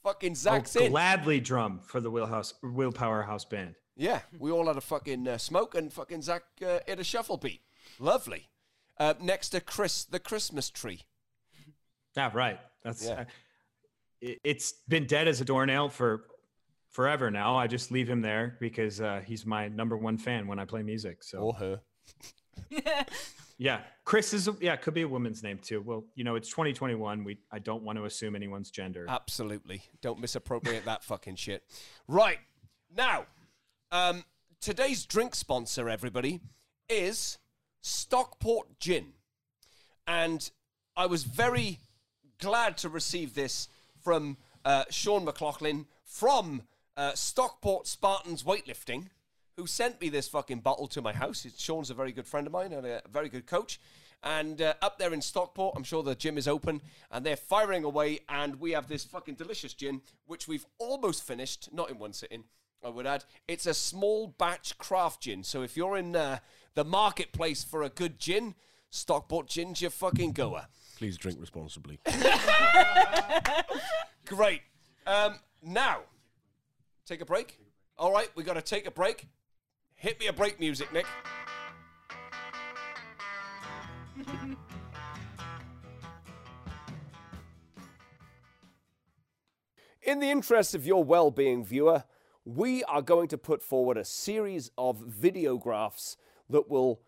Fucking I'll in. gladly drum for the Wheelhouse Willpower House Band. Yeah, we all had a fucking uh, smoke, and fucking Zack uh, hit a shuffle beat. Lovely. Uh, next to Chris, the Christmas tree. Yeah, right. That's Yeah. uh, it, it's been dead as a doornail for forever now. I just leave him there because uh, he's my number one fan when I play music. So Or her. Yeah, Chris is a, yeah could be a woman's name too. Well, you know it's 2021. We I don't want to assume anyone's gender. Absolutely. Don't misappropriate that fucking shit. Right. Now, um, today's drink sponsor, everybody, is Stockport Gin. And I was very glad to receive this from uh, Sean McLaughlin from uh, Stockport Spartans Weightlifting, who sent me this fucking bottle to my house. It's, Sean's a very good friend of mine and a very good coach. And uh, up there in Stockport, I'm sure the gym is open and they're firing away. And we have this fucking delicious gin, which we've almost finished, not in one sitting, I would add. It's a small batch craft gin. So if you're in uh, the marketplace for a good gin, Stockport gin's your fucking goer. Please drink responsibly. [LAUGHS] Great. Um, now, take a break. All right, we got to take a break. Hit me a break music, Nick. In the interest of your well being, viewer, we are going to put forward a series of videographs that will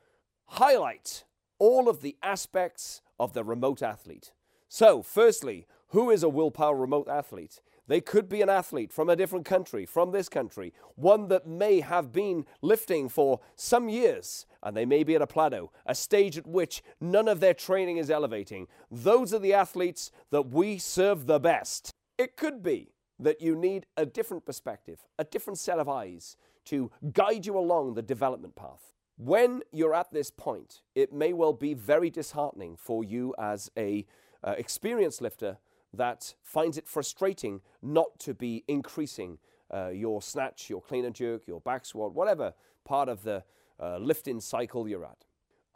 highlight all of the aspects of the remote athlete. So, firstly, who is a willpower remote athlete? They could be an athlete from a different country, from this country, one that may have been lifting for some years, and they may be at a plateau, a stage at which none of their training is elevating. Those are the athletes that we serve the best. It could be that you need a different perspective, a different set of eyes to guide you along the development path. When you're at this point, it may well be very disheartening for you as a uh, experienced lifter that finds it frustrating not to be increasing uh, your snatch, your clean and jerk, your back squat, whatever part of the uh, lifting cycle you're at.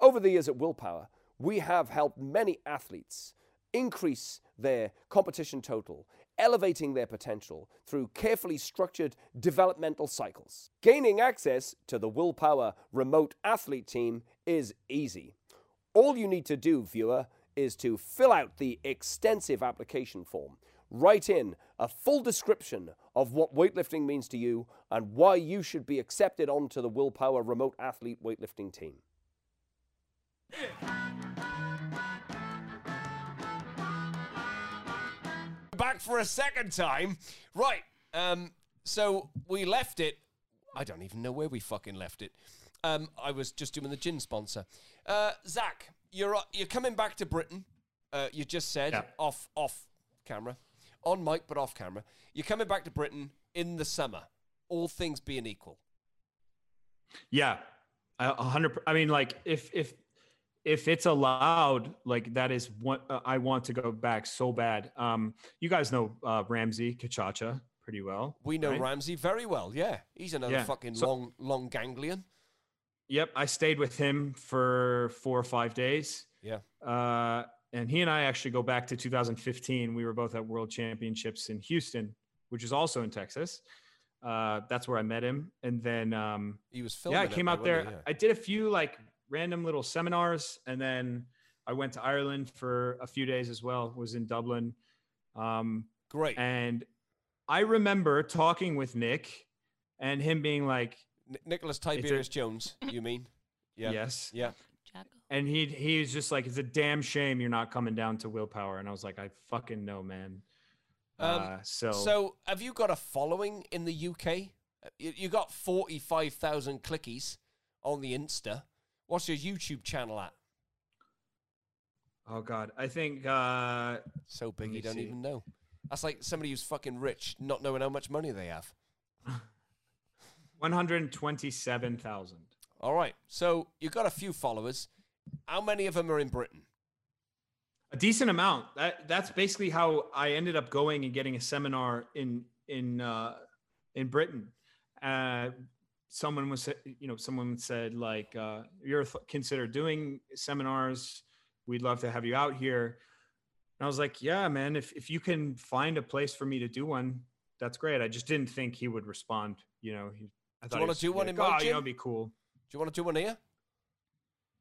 Over the years at Willpower, we have helped many athletes increase their competition total, elevating their potential through carefully structured developmental cycles. Gaining access to the Willpower Remote Athlete Team is easy. All you need to do, viewer, is to fill out the extensive application form. Write in a full description of what weightlifting means to you and why you should be accepted onto the Willpower Remote Athlete Weightlifting Team. Back for a second time. Right. Um, so we left it. I don't even know where we fucking left it. Um, I was just doing the gin sponsor. Uh, Zack, you're uh, you're coming back to Britain. Uh, you just said Yeah. off off camera, on mic but off camera. You're coming back to Britain in the summer. All things being equal. Yeah, a a hundred. I mean, like if if if it's allowed, like that is what uh, I want to go back so bad. Um, you guys know uh, Ramsey Kachacha pretty well. We know right? Ramsey very well. Yeah, he's another Yeah. fucking So- long long ganglion. Yep, I stayed with him for four or five days. Yeah. Uh, and he and I actually go back to 2015. We were both at World Championships in Houston, which is also in Texas. Uh, that's where I met him. And then, um, He was filming. yeah, I came out there. wasn't? I did a few like random little seminars, and then I went to Ireland for a few days as well. Was in Dublin, um, Great. and I remember talking with Nick, and him being like, N- Nicholas Tiberius Jones. You mean? [LAUGHS] Yeah. "Yes." Yeah. And he he was just like, "It's a damn shame you're not coming down to willpower." And I was like, "I fucking know, man." Um, uh, so, So, have you got a following in the UK? Uh, You, you got 45,000 clickies on the Insta. What's your YouTube channel at? oh god, I think uh, So big you don't see. even know. That's like somebody who's fucking rich not knowing how much money they have. [LAUGHS] one hundred twenty-seven thousand. All right. So, you've got a few followers. How many of them are in Britain? a decent amount. That that's basically how I ended up going and getting a seminar in in uh, in Britain. Uh, someone was, you know, someone said like, uh, "You're th- consider doing seminars. We'd love to have you out here." And I was like, "Yeah, man. If if you can find a place for me to do one, that's great." I just didn't think he would respond. You know, he, I you wanna do one in my "Oh, you know, gym?" it'd be cool. Do you want to do one here?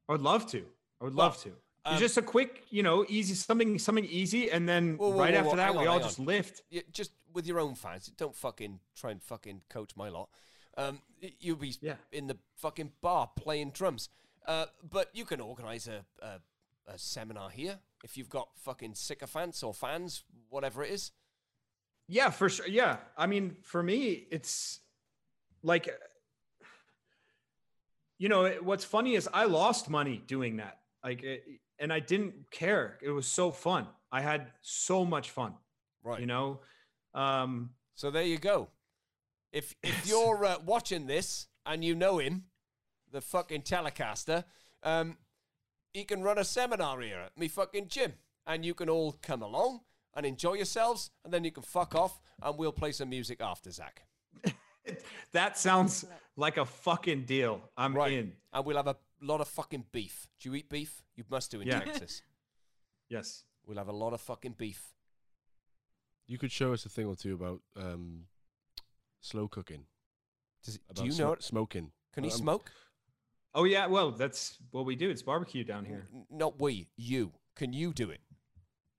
I would love to. I would Well, love to. um, it's just a quick, you know, easy something, something easy, and then Whoa, whoa, right whoa, after that, hang we all just on. lift. Yeah, just with your own fans. Don't fucking try and fucking coach my lot. Um, you'll be Yeah. in the fucking bar playing drums. Uh, but you can organise a, a a seminar here if you've got fucking sycophants or fans, whatever it is. Yeah, for sure. Yeah, I mean, for me, it's like, you know, what's funny is I lost money doing that. Like, it, and I didn't care. It was so fun. I had so much fun. Right. You know, um, So there you go. If if you're uh, watching this and you know him, the fucking Telecaster, um, he can run a seminar here at me fucking gym, and you can all come along and enjoy yourselves, and then you can fuck off, and we'll play some music after, Zack. [LAUGHS] That sounds like a fucking deal. I'm Right. in. And we'll have a lot of fucking beef. Do you eat beef? You must do in Yeah. Texas. [LAUGHS] Yes. We'll have a lot of fucking beef. You could show us a thing or two about um, slow cooking. Does, do you sm- know it? smoking? Can he Um, smoke? Oh yeah. Well, that's what we do. It's barbecue down here. N- Not we, you. Can you do it?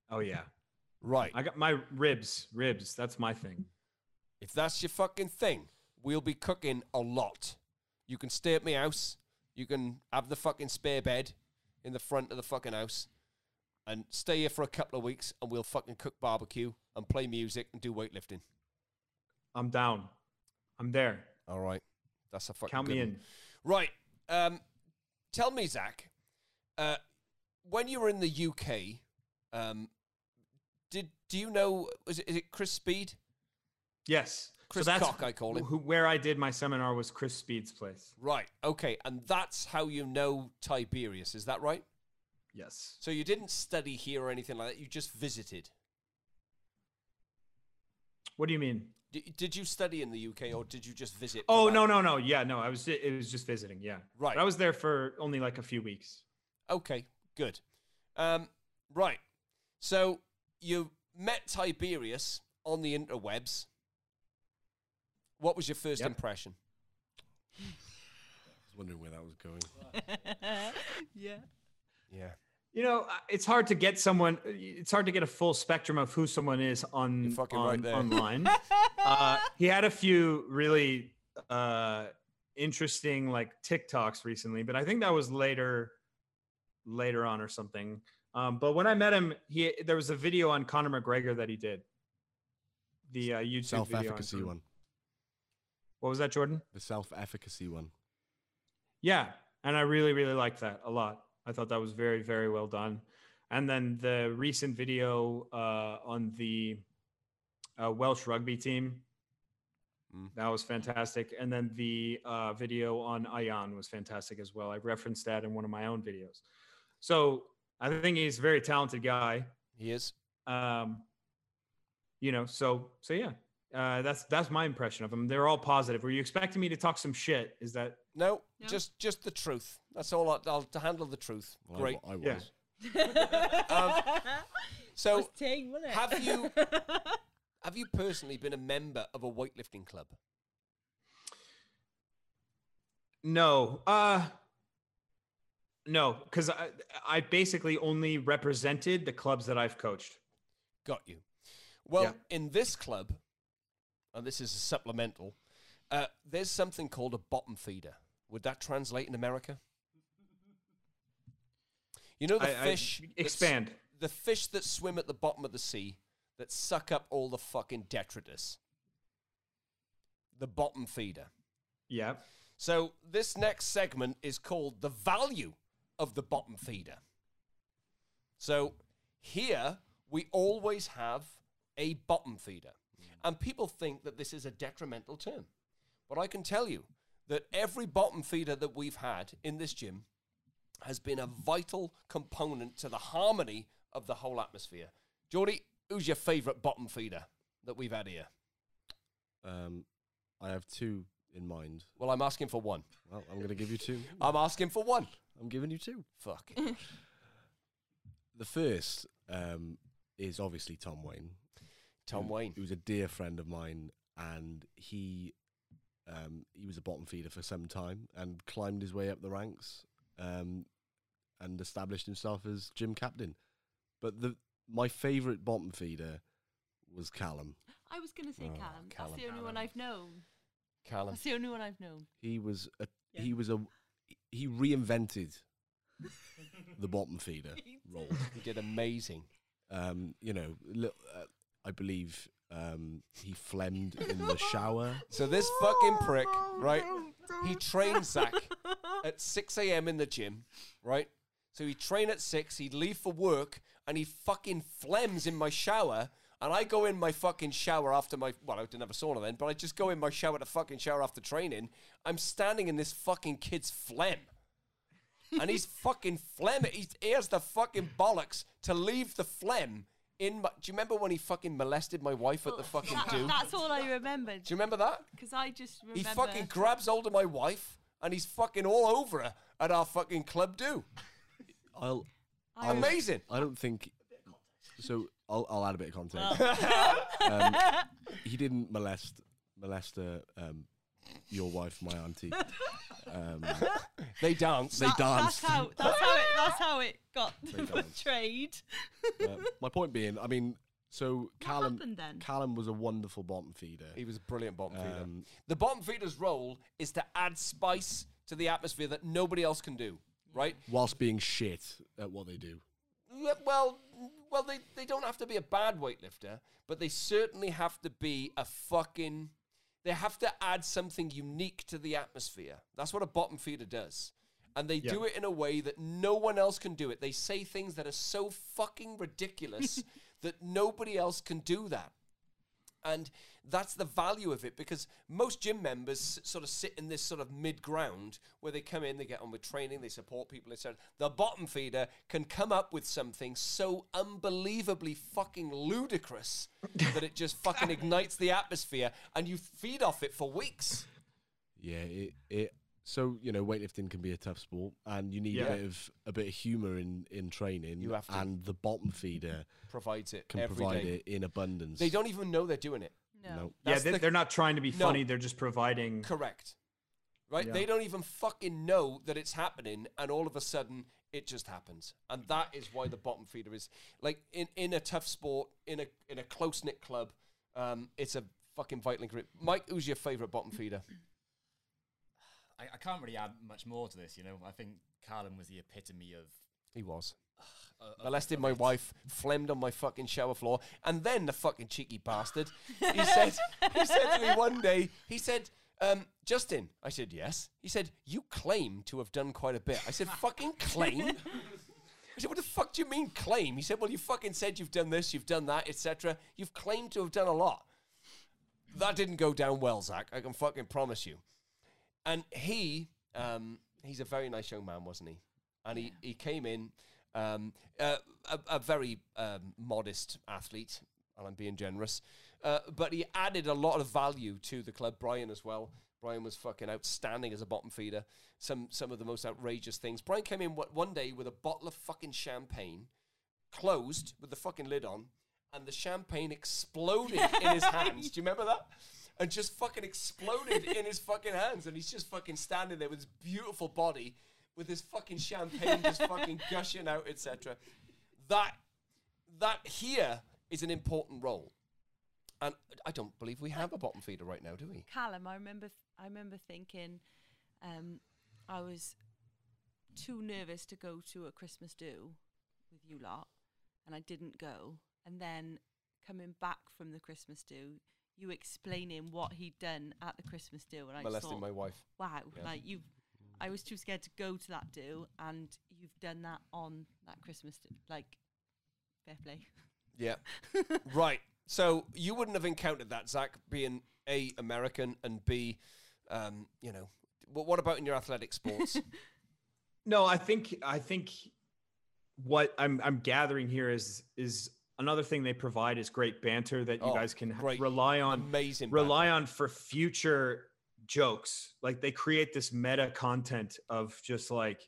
Oh yeah. Right. I got my ribs. Ribs. That's my thing. If that's your fucking thing, we'll be cooking a lot. You can stay at my house. You can have the fucking spare bed in the front of the fucking house and stay here for a couple of weeks and we'll fucking cook barbecue and play music and do weightlifting. I'm down. I'm there. All right. That's a fucking Count good me one. in. Right. Um, tell me, Zack, uh, when you were in the UK, um, did do you know is it, is it Chris Speed? Yes. Chris so that's Cock, I call him. Who, where I did my seminar was Chris Speed's place. Right. Okay. And that's how you know Tiberius. Is that right? Yes. So you didn't study here or anything like that. You just visited. What do you mean? D- did you study in the UK or did you just visit? Oh no no no yeah no I was it was just visiting yeah Right. But I was there for only like a few weeks. Okay. Good. Um, right. So you met Tiberius on the interwebs. What was your first Yep. impression? I was wondering where that was going. [LAUGHS] yeah. Yeah. You know, uh, it's hard to get someone. It's hard to get a full spectrum of who someone is on, on right there. online. [LAUGHS] uh, he had a few really uh, interesting like TikToks recently, but I think that was later, later on or something. Um, but when I met him, he there was a video on Conor McGregor that he did. The uh, YouTube Self video on efficacy Conor- one. What was that, Jordan? The self efficacy one. Yeah, and I really really liked that a lot. I thought that was very very well done. And then the recent video uh, on the uh, Welsh rugby team Mm. that was fantastic. And then the uh, video on Aján was fantastic as well. I referenced that in one of my own videos. So I think he's a very talented guy. He is. Um, you know, so so yeah. Uh, that's that's my impression of them. They're all positive. Were you expecting me to talk some shit? Is that No, No. just just the truth. That's all. I, I'll to handle the truth. Well, I Great. wa- I, Yeah. was. [LAUGHS] Um, so was ting, wasn't it? have you [LAUGHS] have you personally been a member of a weightlifting club? No. Uh no, because I I basically only represented the clubs that I've coached. Got you. Well, Yeah. in this club, and this is a supplemental, uh, there's something called a bottom feeder. Would that translate in America? You know the I- I- fish. that's- expand. The fish that swim at the bottom of the sea that suck up all the fucking detritus. The bottom feeder. Yeah. So this next segment is called the value of the bottom feeder. So here we always have a bottom feeder. And people think that this is a detrimental term. But I can tell you that every bottom feeder that we've had in this gym has been a vital component to the harmony of the whole atmosphere. Geordie, who's your favourite bottom feeder that we've had here? Um, I have two in mind. Well, I'm asking for one. Well, I'm going to give you two. [LAUGHS] I'm asking for one. I'm giving you two. Fuck. [LAUGHS] The first um, is obviously Tom Wayne. Tom who- Wayne. Who was a dear friend of mine, and he um, he was a bottom feeder for some time and climbed his way up the ranks um, and established himself as gym captain. But the my favourite bottom feeder was Callum. I was going to say Oh, Callum. Callum. That's the only one I've known. Callum. That's the only one I've known. He was a Yeah. he was a he reinvented [LAUGHS] the bottom feeder [LAUGHS] role. He did amazing. Um, you know, li- uh, I believe um, he phlegmed in the shower. So this fucking prick, right? He [LAUGHS] trained Zack at 6 a.m. in the gym, right? So he'd train at 6, he'd leave for work, and he fucking phlegms in my shower, and I go in my fucking shower after my well, I didn't have a sauna then, but I just go in my shower to fucking shower after training. I'm standing in this fucking kid's phlegm. and he's fucking phlegm. He he has the fucking bollocks to leave the phlegm in my. Do you remember when he fucking molested my wife at the fucking That- do? that's all I remembered. Do you remember that? Because I just remember. He fucking grabs hold of my wife and he's fucking all over her at our fucking club do. I'll. I- Amazing. I don't think. So I'll, I'll add a bit of context. um, [LAUGHS] he didn't molest molest uh, um, your wife, my auntie. [LAUGHS] Um, [LAUGHS] They dance. they That- danced. That's how. That's how it. That's how it got danced. portrayed. Uh, my point being, I mean, so Callum happened then? Callum was a wonderful bottom feeder. He was a brilliant bottom feeder. Um, the bottom feeder's role is to add spice to the atmosphere that nobody else can do, right? whilst being shit at what they do. Well, well, they, they don't have to be a bad weightlifter, but they certainly have to be a fucking. They have to add something unique to the atmosphere. That's what a bottom feeder does. And they do it in a way that no one else can do it. They say things that are so fucking ridiculous [LAUGHS] that nobody else can do that. And that's the value of it because most gym members sort of sit in this sort of mid ground where they come in, they get on with training, they support people, etc. The bottom feeder can come up with something so unbelievably fucking ludicrous [LAUGHS] that it just fucking ignites the atmosphere and you feed off it for weeks. Yeah, it, it so you know weightlifting can be a tough sport, and you need Yeah. a bit of a bit of humor in in training. You have to. and the bottom feeder Provides it can every provide day. it in abundance. They don't even know they're doing it. No. No. Yeah, That's they, the- they're not trying to be No. funny. They're just providing. Correct. Right? Yeah. They don't even fucking know that it's happening, and all of a sudden it just happens. And that is why the bottom feeder is like in, in a tough sport, in a in a close knit club, um, it's a fucking vital ingredient. Mike, who's your favourite bottom feeder? I, I can't really add much more to this. You know, I think Callum was the epitome of. He was. [SIGHS] uh, Molested my wife, phlegmed on my fucking shower floor, and then the fucking cheeky bastard. [LAUGHS] He said he said to me one day, he said, um, Justin, I said, yes. He said, You claim to have done quite a bit. I said, fucking claim? [LAUGHS] I said, what the fuck do you mean claim? He said, well, you fucking said you've done this, you've done that, etc. You've claimed to have done a lot. That didn't go down well, Zack. I can fucking promise you. And he, um, he's a very nice young man, wasn't he? And he, he came in, um, uh, a, a very um, modest athlete, and I'm being generous, uh, but he added a lot of value to the club. Brian as well. Brian was fucking outstanding as a bottom feeder. Some some of the most outrageous things. Brian came in one day with a bottle of fucking champagne, closed with the fucking lid on, and the champagne exploded in his [LAUGHS] hands. Do you remember that? And just fucking exploded in his fucking hands, and he's just fucking standing there with his beautiful body, with his fucking champagne just fucking [LAUGHS] gushing out, etc. That that here is an important role, and I don't believe we have a bottom feeder right now, do we? Callum, I remember. I remember thinking, um, I was too nervous to go to a Christmas do with you lot, and I didn't go. And then coming back from the Christmas do, you explaining what he'd done at the Christmas do, and I just Molesting thought, my wife. wow, Yeah. like you've. I was too scared to go to that do, and you've done that on that Christmas do. Like, fair play. [LAUGHS] Yeah. right. So you wouldn't have encountered that, Zack, being A, American, and B, um, you know, what, what about in your athletic sports? [LAUGHS] No, I think I think what I'm I'm gathering here is is another thing they provide is great banter that you Oh, guys can great. rely on Amazing. rely on for future jokes. Like they create this meta content of just like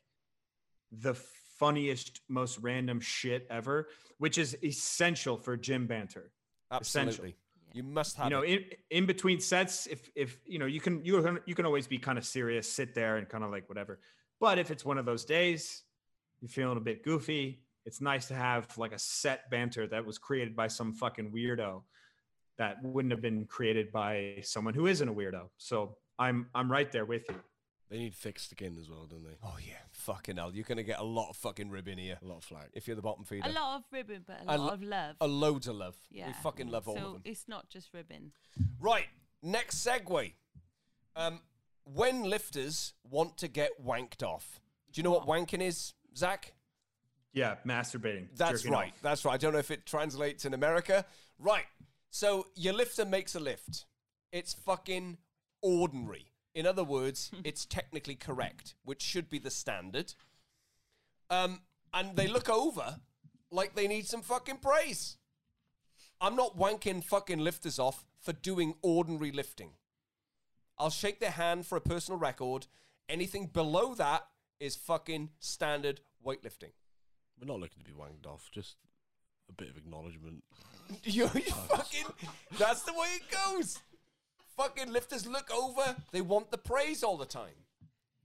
the funniest, most random shit ever, which is essential for gym banter. Absolutely. essential. You must have you know, it. in in between sets, if if you know, you can you can you can always be kind of serious, sit there and kind of like whatever. But if it's one of those days, you're feeling a bit goofy. It's nice to have like a set banter that was created by some fucking weirdo that wouldn't have been created by someone who isn't a weirdo. So I'm I'm right there with you. They need thick skin as well, don't they? oh, yeah. Fucking hell. You're going to get a lot of fucking rib in here A lot of flag. if you're the bottom feeder. A lot of ribbon, but a A lot lo- of love. A loads of love. yeah, We fucking love all so of them. it's not just ribbon. Right. Next segue. Um, when lifters want to get wanked off. Do you know what wanking is, Zack? Yeah, masturbating. That's right. off. That's right. I don't know if it translates in America. Right. So your lifter makes a lift. It's fucking ordinary. In other words, [LAUGHS] it's technically correct, which should be the standard. Um, and they look over like they need some fucking praise. I'm not wanking fucking lifters off for doing ordinary lifting. I'll shake their hand for a personal record. Anything below that is fucking standard weightlifting. We're not looking to be wanged off. Just a bit of acknowledgement. [LAUGHS] You, you fucking. That's the way it goes. Fucking lifters look over. They want the praise all the time.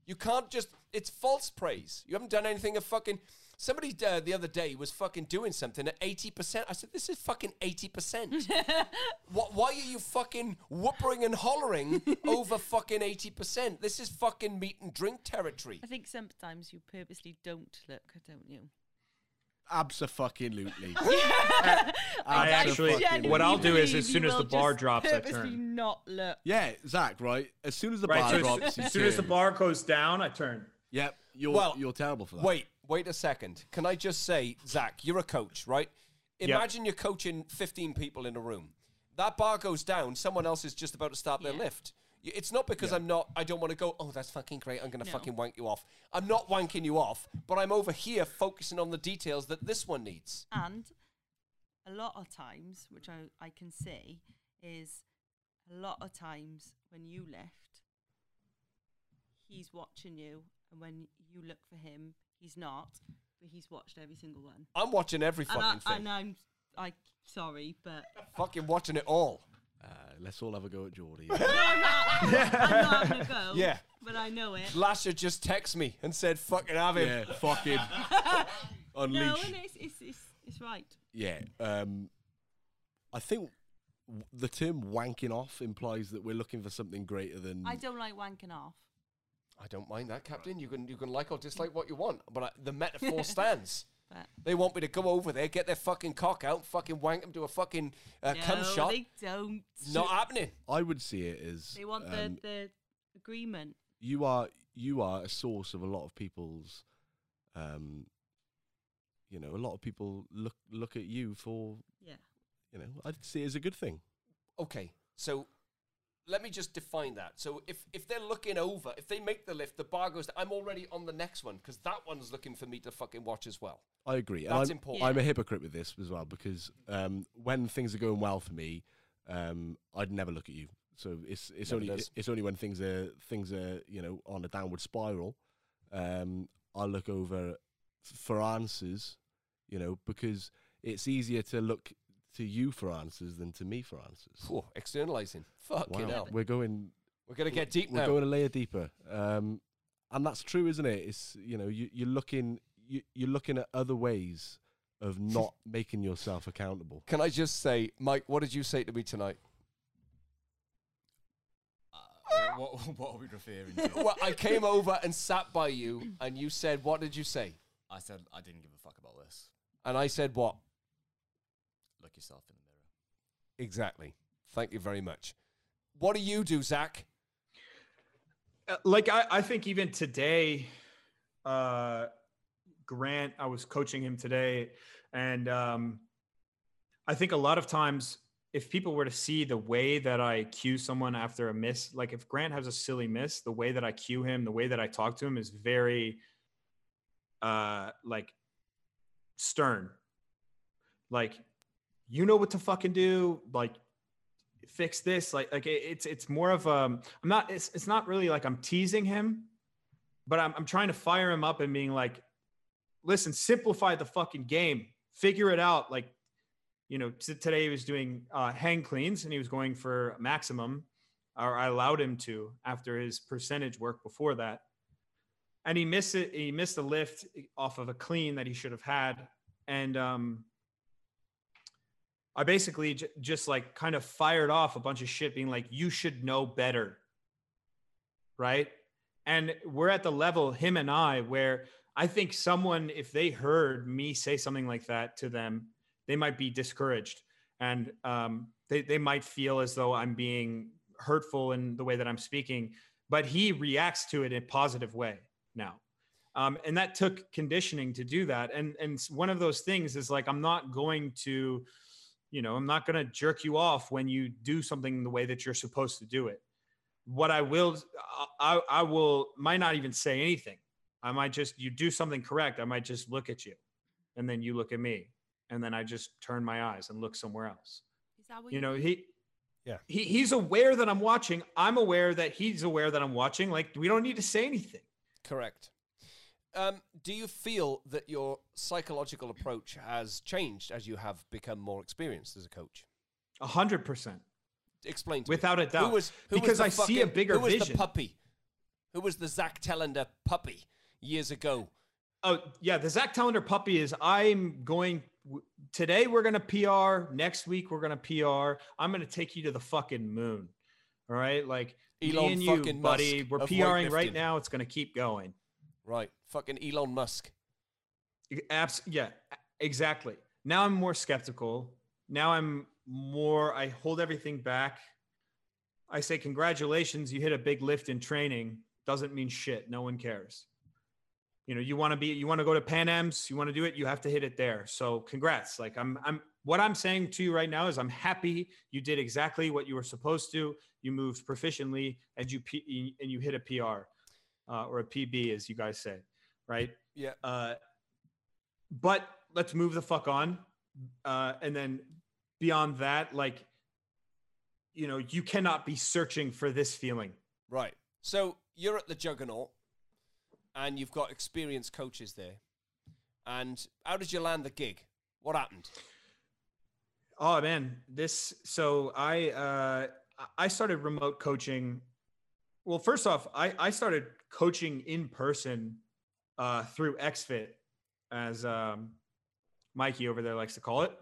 You can't just. It's false praise. You haven't done anything of fucking. Somebody uh, the other day was fucking doing something at 80%. I said, this is fucking 80%. [LAUGHS] what, why are you fucking whoopering and hollering [LAUGHS] over fucking 80%? This is fucking meat and drink territory. I think sometimes you purposely don't look, don't you? Abso-fucking-lutely. [LAUGHS] I actually, Abso-fucking- what I'll do is as soon as the bar drops, I turn. not look. Yeah, Zack, right? As soon as the Right, bar so drops, as, you as soon as the bar goes down, I turn. Yep, you're, Well, you're terrible for that. Wait, wait a second. Can I just say, Zack, you're a coach, right? Imagine you're coaching 15 people in a room. That bar goes down, someone else is just about to start their lift. It's not because I'm not, I don't want to go, oh, that's fucking great, I'm going to No. fucking wank you off. I'm not wanking you off, but I'm over here focusing on the details that this one needs. And a lot of times, which I, I can see, is a lot of times when you lift, he's watching you, and when you look for him, he's not, but he's watched every single one. I'm watching every And, fucking I, thing. and I'm, I sorry, but fucking watching it all. Uh, let's all have a go at Geordie. [LAUGHS] I'm not, I'm not [LAUGHS] having a go. Yeah. but I know it. Lasha just texted me and said, fucking have him. yeah, fucking [LAUGHS] unleash. No, and it's, it's, it's, it's right. Yeah, um, I think w- the term wanking off implies that we're looking for something greater than. I don't like wanking off. I don't mind that, Captain. You can you can like or dislike what you want, but I, the metaphor stands. But They want me to go over there, get their fucking cock out, fucking wank them to a fucking uh, cum no, shot. they don't. Not happening. I would see it as They want um, the, the agreement. you are you are a source of a lot of people's. Um, you know, a lot of people look look at you for Yeah. you know. I'd see it as a good thing. Okay, so let me just define that. So if if they're looking over, if they make the lift, the bar goes. I'm already on the next one because that one's looking for me to fucking watch as well. I agree. That's I'm, important. I'm a hypocrite with this as well because um, when things are going well for me, um, I'd never look at you. So it's it's Never only does. it's only when things are things are you know on a downward spiral, um, I look over for answers, you know, because it's easier to look to you for answers than to me for answers. Whew, externalizing. Fucking Wow, hell. we're going We're gonna get deep we're now. going a layer deeper, um, and that's true, isn't it? It's you know you, you're looking you, you're looking at other ways of not making yourself accountable. Can I just say, Mike? What did you say to me tonight? Uh, [LAUGHS] what, what are we referring to? well, I came over and sat by you, and you said, "What did you say?" I said I didn't give a fuck about this. And I said, "What?" Look yourself in the mirror. Exactly. Thank you very much. What do you do, Zach? Uh, like I, I think even today, uh, Grant, I was coaching him today, and um, I think a lot of times, if people were to see the way that I cue someone after a miss, like if Grant has a silly miss, the way that I cue him, the way that I talk to him is very, uh, like stern. Like, you know what to fucking do. Like, fix this like like it- it's it's more of um i'm not it's, it's not really like i'm teasing him but I'm, I'm trying to fire him up and being like listen simplify the fucking game. Figure it out. Like you know t- today he was doing uh hang cleans and he was going for maximum or i allowed him to after his percentage work before that. And he missed it he missed a lift off of a clean that he should have had. And um I basically j- just like kind of fired off a bunch of shit, being like, you should know better. Right. And we're at the level, him and I, where I think someone, if they heard me say something like that to them, they might be discouraged and um, they, they might feel as though I'm being hurtful in the way that I'm speaking. But he reacts to it in a positive way now. Um, and that took conditioning to do that. And, and one of those things is like, I'm not going to, You know, I'm not going to jerk you off when you do something the way that you're supposed to do it. What I will, I, I will, might not even say anything. I might just, you do something correct. I might just look at you and then you look at me. And then I just turn my eyes and look somewhere else. Is that what You know, do? he, Yeah. he, he's aware that I'm watching. I'm aware that he's aware that I'm watching. Like, we don't need to say anything. Correct. Um, do you feel that your psychological approach has changed as you have become more experienced as a coach? A hundred percent. Explain to me. Without a doubt. Who was who because was I see a fucking- bigger who was vision. the puppy? Who was the Zack Telander puppy years ago? Oh yeah, the Zack Telander puppy is. I'm going today. We're gonna PR. Next week we're gonna PR. I'm gonna take you to the fucking moon. All right, like Elon me and you, buddy. Musk we're PRing right now. It's gonna keep going. Right, fucking Elon Musk. Abs- yeah, exactly. Now I'm more skeptical. Now I'm more. I hold everything back. I say congratulations. You hit a big lift in training. Doesn't mean shit. No one cares. You know, you want to be. You want to go to Pan Am's. You want to do it. You have to hit it there. So congrats. Like I'm. I'm. What I'm saying to you right now is I'm happy you did exactly what you were supposed to. You moved proficiently and you and you hit a PR uh, or a PB as you guys say, right? Yeah. Uh, but let's move the fuck on. Uh, and then beyond that, like, you know, you cannot be searching for this feeling. Right. So you're at the Juggernaut, and you've got experienced coaches there. And how did you land the gig? What happened? Oh man, this so I uh I started remote coaching. Well, first off, I I started coaching in person uh through XFit as um Mikey over there likes to call it.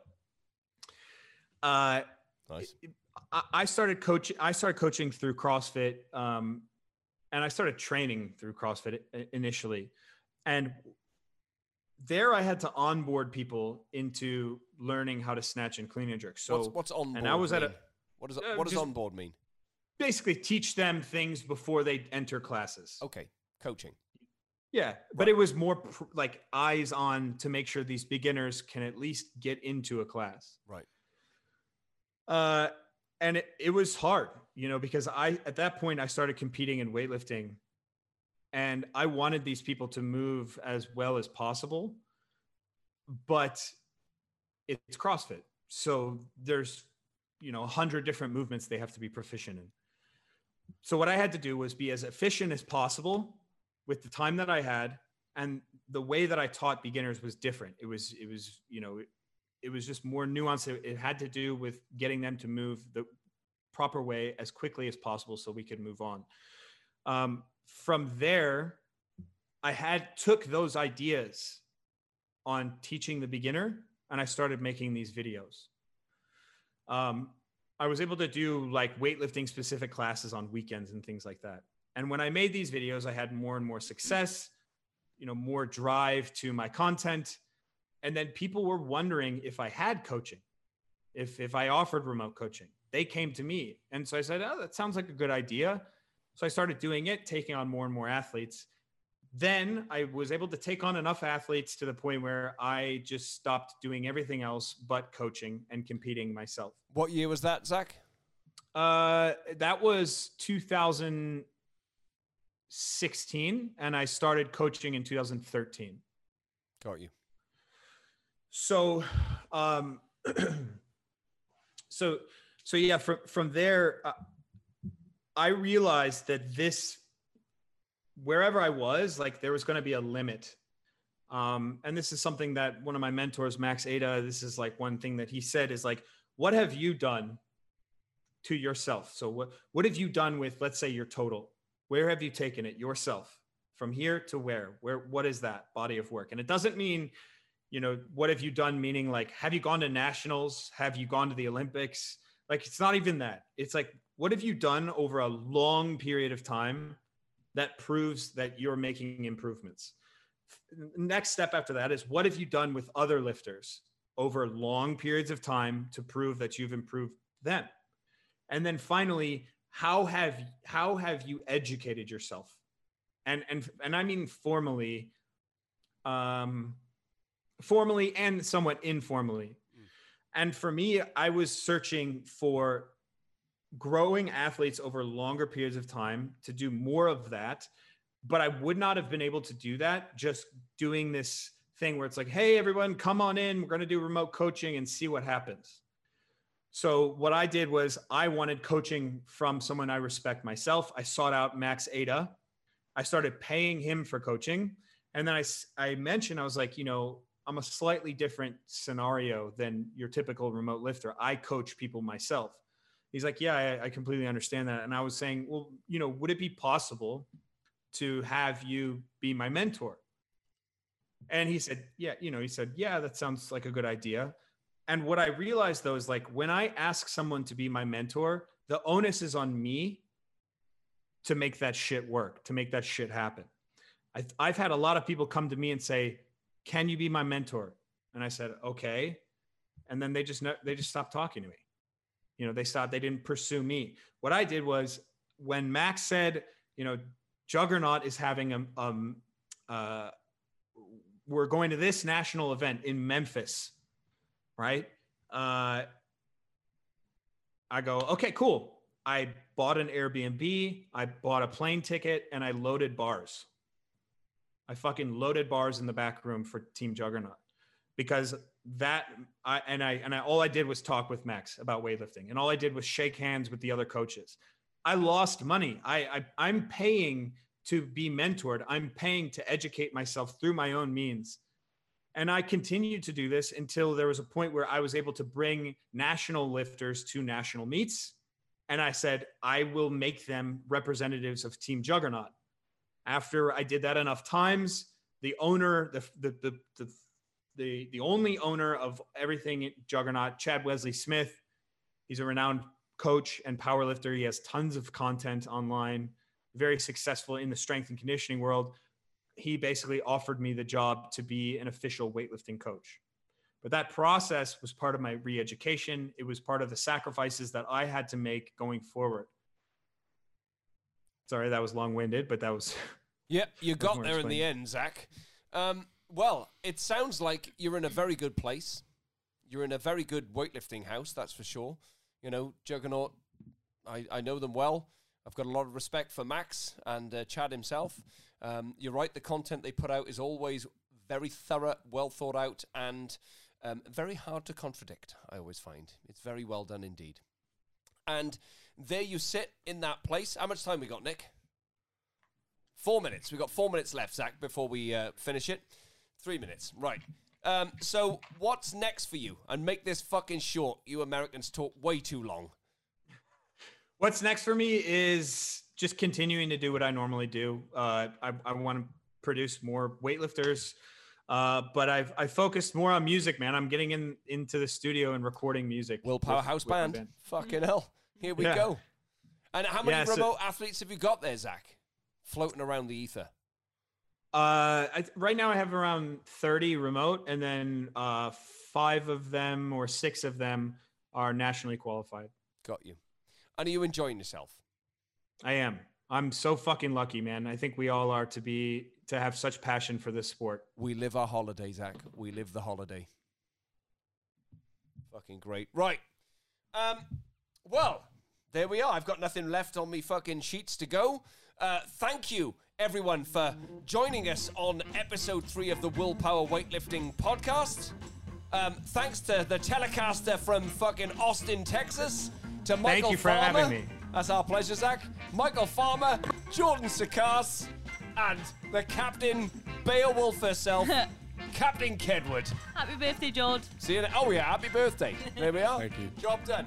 Uh Nice. I, I started coaching. I started coaching through CrossFit, um, and I started training through CrossFit initially. And there, I had to onboard people into learning how to snatch and clean and jerk. So what's, what's on and I was at a- What does Uh, what does just- on board mean? Basically teach them things before they enter classes. Okay, coaching. Yeah, but it was more pr- like eyes on to make sure these beginners can at least get into a class. Right. Uh, and it, it was hard, you know, because I at that point I started competing in weightlifting, and I wanted these people to move as well as possible, but it's CrossFit, so there's you know a hundred different movements they have to be proficient in. So what I had to do was be as efficient as possible with the time that I had, and the way that I taught beginners was different. It was it was you know it, it was just more nuanced. It, had to do with getting them to move the proper way as quickly as possible so we could move on. Um, from there, I had took those ideas on teaching the beginner and I started making these videos. Um, I was able to do like weightlifting specific classes on weekends and things like that. And when I made these videos, I had more and more success, you know, more drive to my content. And then people were wondering if I had coaching, if if I offered remote coaching. They came to me. And so I said, "Oh, that sounds like a good idea." So I started doing it, taking on more and more athletes. Then I was able to take on enough athletes to the point where I just stopped doing everything else but coaching and competing myself. What year was that, Zack? Uh, that was 2016, and I started coaching in 2013. Got you. So, um, [CLEARS THROAT] so, so yeah. From from there, uh, I realized that this, wherever I was, like there was going to be a limit. Um, and this is something that one of my mentors, Max Aita, this is like one thing that he said is like, what have you done to yourself? So what what have you done with, let's say, your total? Where have you taken it yourself from here to where? Where what is that body of work? And it doesn't mean you know what have you done meaning like have you gone to nationals have you gone to the olympics like it's not even that it's like what have you done over a long period of time that proves that you're making improvements. Next step after that is what have you done with other lifters over long periods of time to prove that you've improved them? And then finally how have how have you educated yourself? And and and i mean formally um formally and somewhat informally. And for me, I was searching for growing athletes over longer periods of time to do more of that. But I would not have been able to do that just doing this thing where it's like, hey, everyone, come on in. We're going to do remote coaching and see what happens. So, what I did was I wanted coaching from someone I respect myself. I sought out Max Aita. I started paying him for coaching. And then I, I mentioned, I was like, you know, I'm a slightly different scenario than your typical remote lifter. I coach people myself. He's like, yeah, I, I completely understand that. And I was saying, well, you know, would it be possible to have you be my mentor? And he said, yeah, you know, he said, yeah, that sounds like a good idea. And what I realized though is like when I ask someone to be my mentor, the onus is on me to make that shit work, to make that shit happen. I, I've had a lot of people come to me and say, "Can you be my mentor?" And I said, "Okay," and then they just they just stopped talking to me. You know, they stopped. They didn't pursue me. What I did was when Max said, "You know, Juggernaut is having a um, uh, we're going to this national event in Memphis, right?" Uh, I go, "Okay, cool." I bought an Airbnb, I bought a plane ticket, and I loaded bars. I fucking loaded bars in the back room for Team Juggernaut because that I and I and I all I did was talk with Max about weightlifting, and all I did was shake hands with the other coaches. I lost money. I, I I'm paying to be mentored. I'm paying to educate myself through my own means. And I continued to do this until there was a point where I was able to bring national lifters to national meets. And I said, I will make them representatives of Team Juggernaut. After I did that enough times, the owner, the the the the the, the only owner of everything Juggernaut, Chad Wesley Smith, he's a renowned coach and powerlifter. He has tons of content online, very successful in the strength and conditioning world. He basically offered me the job to be an official weightlifting coach. But that process was part of my re education. It was part of the sacrifices that I had to make going forward. Sorry, that was long winded, but that was. Yeah, you [LAUGHS] got there in the end, Zack. Um, well, it sounds like you're in a very good place. You're in a very good weightlifting house, that's for sure. You know, Juggernaut, I, I know them well. I've got a lot of respect for Max and uh, Chad himself. Um, you're right, the content they put out is always very thorough, well thought out, and um, very hard to contradict, I always find. It's very well done indeed. And there you sit in that place. How much time we got, Nick? Four minutes. We've got four minutes left, Zack, before we uh, finish it. Three minutes. Right. Um, so, what's next for you? And make this fucking short. You Americans talk way too long. What's next for me is just continuing to do what I normally do. Uh, I, I want to produce more weightlifters, uh, but I've I focused more on music, man. I'm getting in into the studio and recording music. Willpower with- House with my Band. Fucking hell. Here we Yeah. go. And how many Yeah, so- remote athletes have you got there, Zack? Floating around the ether. Uh, I, right now I have around 30 remote, and then uh, five of them or six of them are nationally qualified. Got you. And are you enjoying yourself? I am. I'm so fucking lucky, man. I think we all are to be to have such passion for this sport. We live our holiday, Zack. We live the holiday. Fucking great. Right. Um, well, there we are. I've got nothing left on me fucking sheets to go. Uh, thank you, everyone, for joining us on episode three of the Willpower Weightlifting Podcast. Um, thanks to the telecaster from fucking Austin, Texas. To Michael you for Farmer. having me. That's our pleasure, Zack. Michael Farmer, Jordan Sakkas, and the captain, Beowulf herself, [LAUGHS] Captain Kedward. Happy birthday, George. See you. ne- Oh yeah, happy birthday. There we are. Thank you. Job done.